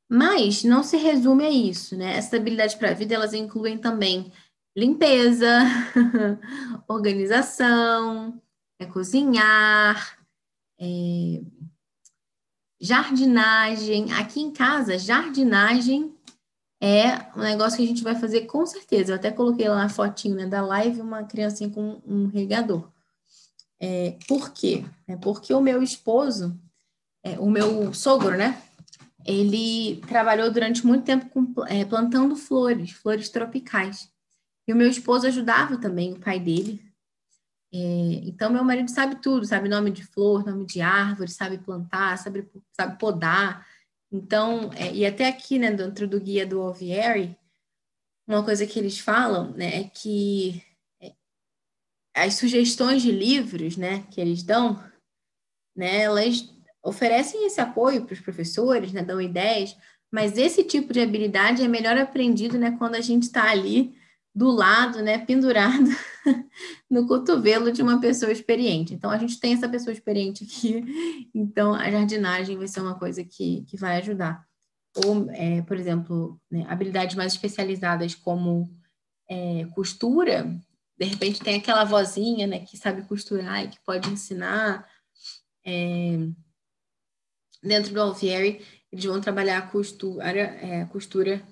Mas não se resume a isso, né? Essas habilidades para a vida, elas incluem também limpeza, *laughs* organização, é cozinhar, é, Jardinagem. Aqui em casa, jardinagem é um negócio que a gente vai fazer com certeza. Eu até coloquei lá na fotinho né, da live uma criancinha com um regador. É, por quê? É porque o meu esposo, é, o meu sogro, né? Ele trabalhou durante muito tempo com, é, plantando flores, flores tropicais. E o meu esposo ajudava também o pai dele é, então, meu marido sabe tudo, sabe nome de flor, nome de árvore, sabe plantar, sabe, sabe podar. Então, é, e até aqui, né, dentro do guia do Ovieri, uma coisa que eles falam, né, é que é, as sugestões de livros, né, que eles dão, né, elas oferecem esse apoio para os professores, né, dão ideias, mas esse tipo de habilidade é melhor aprendido, né, quando a gente está ali do lado, né, pendurado *laughs* no cotovelo de uma pessoa experiente. Então, a gente tem essa pessoa experiente aqui, *laughs* então a jardinagem vai ser uma coisa que, que vai ajudar. Ou, é, por exemplo, né, habilidades mais especializadas como é, costura, de repente tem aquela vozinha né, que sabe costurar e que pode ensinar. É, dentro do Alfieri, eles vão trabalhar a costura,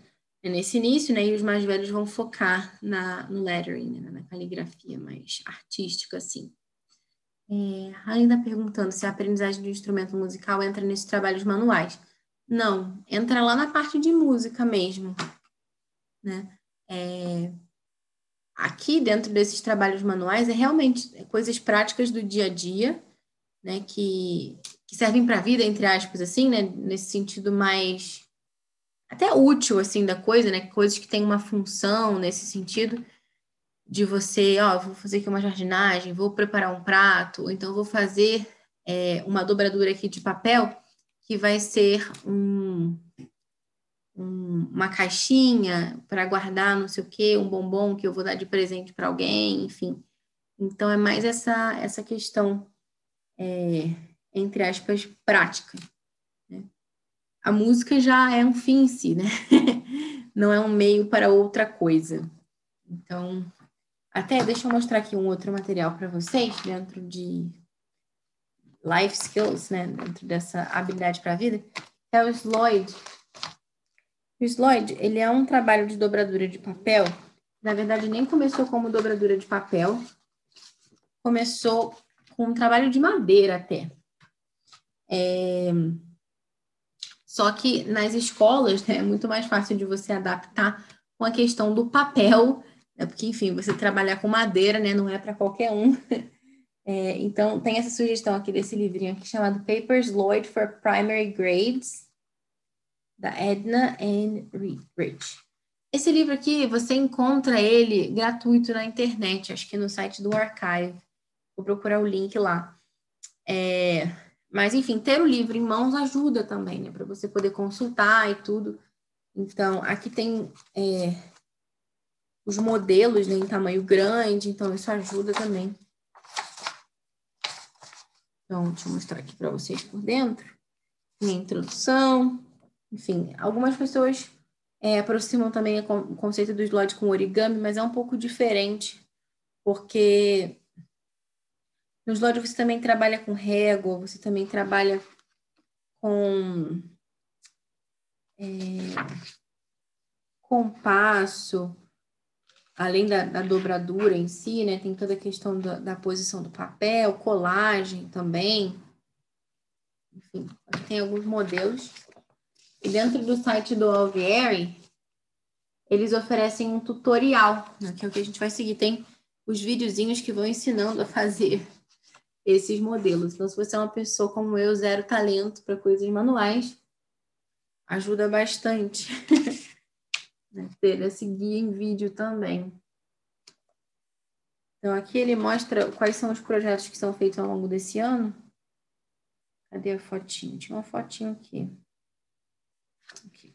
é, nesse início, né? E os mais velhos vão focar na, no lettering, né? na caligrafia mais artística, assim. É, ainda perguntando se a aprendizagem do instrumento musical entra nesses trabalhos manuais. Não, entra lá na parte de música mesmo, né? É, aqui dentro desses trabalhos manuais é realmente coisas práticas do dia a dia, né? Que, que servem para a vida, entre aspas, assim, né? Nesse sentido mais até útil assim da coisa, né? Coisas que têm uma função nesse sentido de você, ó, vou fazer aqui uma jardinagem, vou preparar um prato, ou então vou fazer é, uma dobradura aqui de papel que vai ser um, um, uma caixinha para guardar não sei o quê, um bombom que eu vou dar de presente para alguém, enfim. Então é mais essa essa questão é, entre aspas prática. A música já é um fim em si, né? *laughs* Não é um meio para outra coisa. Então até deixa eu mostrar aqui um outro material para vocês dentro de life skills, né, dentro dessa habilidade para a vida, é o Sloyd. O Sloyd, ele é um trabalho de dobradura de papel. Na verdade, nem começou como dobradura de papel. Começou com um trabalho de madeira até. É... Só que nas escolas né, é muito mais fácil de você adaptar com a questão do papel é porque, enfim, você trabalhar com madeira, né, não é para qualquer um. *laughs* É, então, tem essa sugestão aqui desse livrinho aqui chamado Papers Lloyd for Primary Grades, da Edna N. Rich. Esse livro aqui, você encontra ele gratuito na internet, acho que no site do Archive. Vou procurar o link lá. É, mas, enfim, ter o livro em mãos ajuda também, né? Para você poder consultar e tudo. Então, aqui tem é, os modelos né, em tamanho grande, então isso ajuda também. Então, deixa eu mostrar aqui para vocês por dentro. Minha introdução, enfim, algumas pessoas é, aproximam também o conceito do slide com origami, mas é um pouco diferente, porque no slide você também trabalha com régua, você também trabalha com é, compasso, além da, da, dobradura em si, né, tem toda a questão da, da, posição do papel, colagem também. Enfim, tem alguns modelos. E dentro do site do Alvieri, eles oferecem um tutorial, né, que é o que a gente vai seguir. Tem os videozinhos que vão ensinando a fazer esses modelos. Então, se você é uma pessoa como eu, zero talento para coisas manuais, ajuda bastante. *laughs* né, ter esse guia em vídeo também. Então, aqui ele mostra quais são os projetos que são feitos ao longo desse ano. Cadê a fotinho? Tinha uma fotinho aqui. aqui.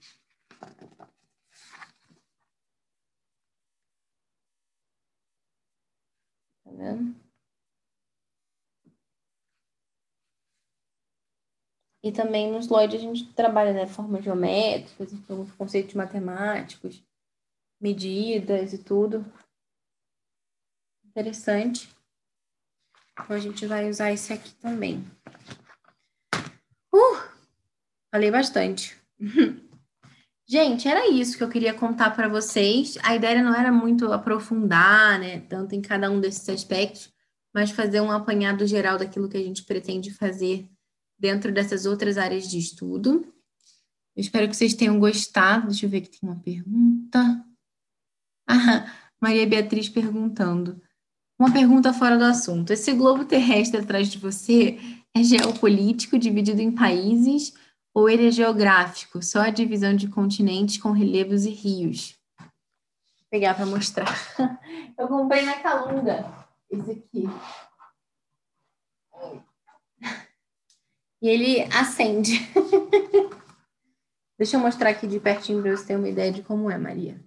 Tá vendo? E também nos Lloyd a gente trabalha né, formas geométricas, alguns conceitos matemáticos, medidas e tudo. Interessante. Então a gente vai usar esse aqui também. Uh! Falei bastante. *laughs* Gente, era isso que eu queria contar para vocês. A ideia não era muito aprofundar, né, tanto em cada um desses aspectos, mas fazer um apanhado geral daquilo que a gente pretende fazer dentro dessas outras áreas de estudo. Eu espero que vocês tenham gostado. Deixa eu ver que tem uma pergunta. Ah, Maria Beatriz perguntando. Uma pergunta fora do assunto. Esse globo terrestre atrás de você é geopolítico, dividido em países, ou ele é geográfico, só a divisão de continentes com relevos e rios? Vou pegar para mostrar. *laughs* Eu comprei na Calunga esse aqui. E ele acende. *laughs* Deixa eu mostrar aqui de pertinho para você ter uma ideia de como é, Maria.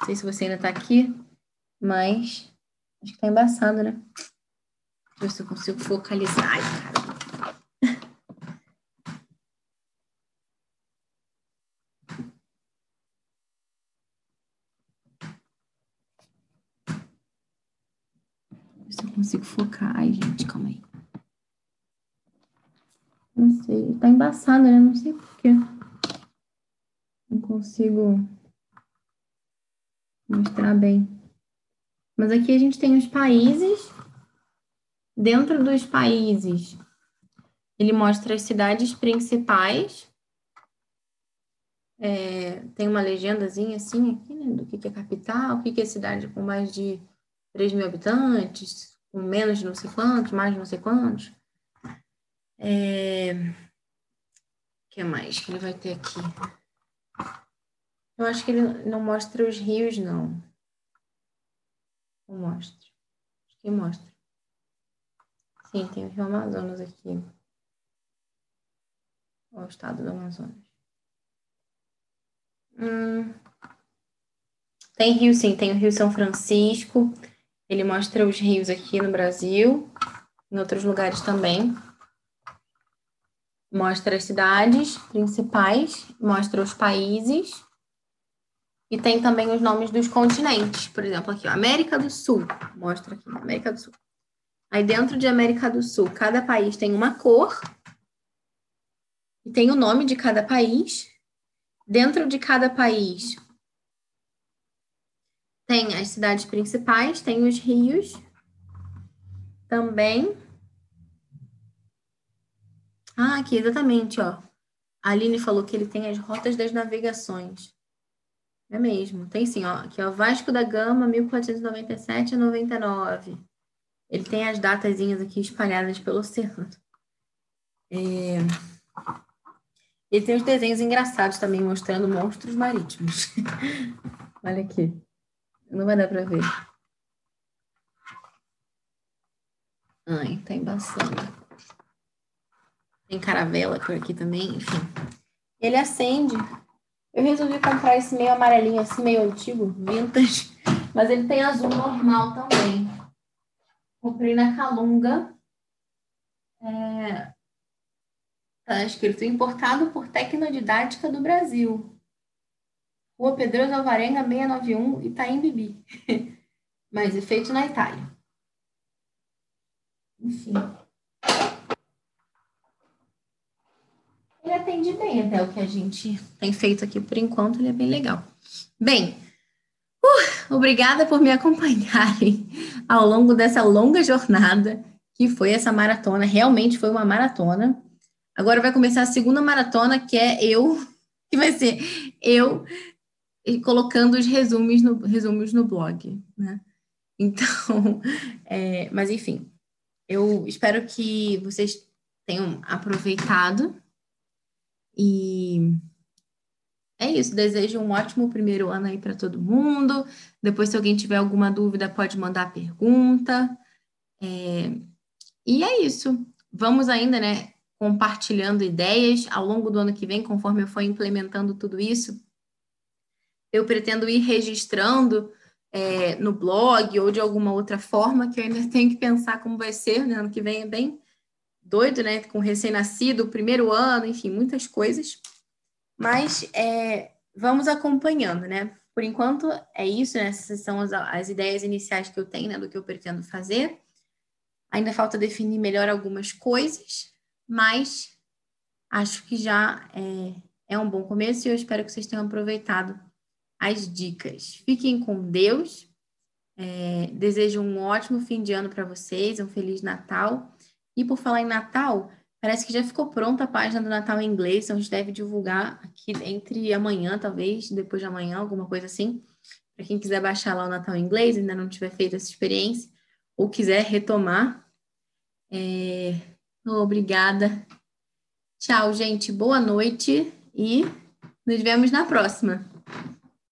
Não sei se você ainda está aqui, mas acho que está embaçado, né? Deixa eu ver se eu consigo focalizar. Ai, cara. se eu consigo focar. Ai, gente, calma aí. Um sei. Tá embaçado, né? Não sei porquê. Não consigo mostrar bem. Mas aqui a gente tem os países. Dentro dos países, ele mostra as cidades principais. É, tem uma legendazinha assim aqui, né, do que, que é capital, o que, que é cidade com mais de 3 mil habitantes, com menos de não sei quantos, mais de não sei quantos. É... O que mais que ele vai ter aqui? Eu acho que ele não mostra os rios, não. Não mostra. Acho que mostra. Sim, tem o Rio Amazonas aqui. o estado do Amazonas. Hum. Tem rio, sim. Tem o Rio São Francisco. Ele mostra os rios aqui no Brasil, em outros lugares também. Mostra as cidades principais, mostra os países e tem também os nomes dos continentes. Por exemplo, aqui, ó, América do Sul. Mostra aqui, América do Sul. Aí dentro de América do Sul, cada país tem uma cor e tem o nome de cada país. Dentro de cada país tem as cidades principais, tem os rios também. Ah, aqui, exatamente, ó. A Aline falou que ele tem as rotas das navegações. É mesmo. Tem sim, ó. Aqui, ó. Vasco da Gama, 1497 a 99. Ele tem as datazinhas aqui espalhadas pelo oceano. É... Ele tem os desenhos engraçados também, mostrando monstros marítimos. *laughs* Olha aqui. Não vai dar para ver. Ai, tá embaçando. Tem caravela por aqui também, enfim. Ele acende eu resolvi comprar esse meio amarelinho, assim, meio antigo, vintage, mas ele tem azul normal também. Comprei na Calunga. É... Tá escrito importado por Tecnodidática do Brasil. Rua Pedroso Alvarenga 691, Itaim Bibi. *laughs* mas é feito na Itália. Enfim. Atende bem até o que a gente tem feito aqui por enquanto, ele é bem legal. Bem, uh, obrigada por me acompanharem *laughs* ao longo dessa longa jornada que foi essa maratona. Realmente foi uma maratona. Agora vai começar a segunda maratona, que é eu, *laughs* que vai ser eu colocando os resumos no, resumos no blog, né? Então, *laughs* é, mas enfim, eu espero que vocês tenham aproveitado e é isso. Desejo um ótimo primeiro ano aí para todo mundo. Depois, se alguém tiver alguma dúvida, pode mandar pergunta. É... E é isso. Vamos ainda, né, compartilhando ideias ao longo do ano que vem, conforme eu for implementando tudo isso. Eu pretendo ir registrando é, no blog ou de alguma outra forma, que eu ainda *laughs* tenho que pensar como vai ser, né? Ano que vem é bem doido, né? Com recém-nascido, primeiro ano, enfim, muitas coisas. Mas é, vamos acompanhando, né? Por enquanto é isso, né? Essas são as, as ideias iniciais que eu tenho, né? Do que eu pretendo fazer. Ainda falta definir melhor algumas coisas, mas acho que já é, é um bom começo e eu espero que vocês tenham aproveitado as dicas. Fiquem com Deus. É, desejo um ótimo fim de ano para vocês, um Feliz Natal e por falar em Natal, parece que já ficou pronta a página do Natal em inglês, então a gente deve divulgar aqui entre amanhã, talvez, depois de amanhã, alguma coisa assim. Para quem quiser baixar lá o Natal em inglês, ainda não tiver feito essa experiência, ou quiser retomar. É... Obrigada. Tchau, gente. Boa noite e nos vemos na próxima.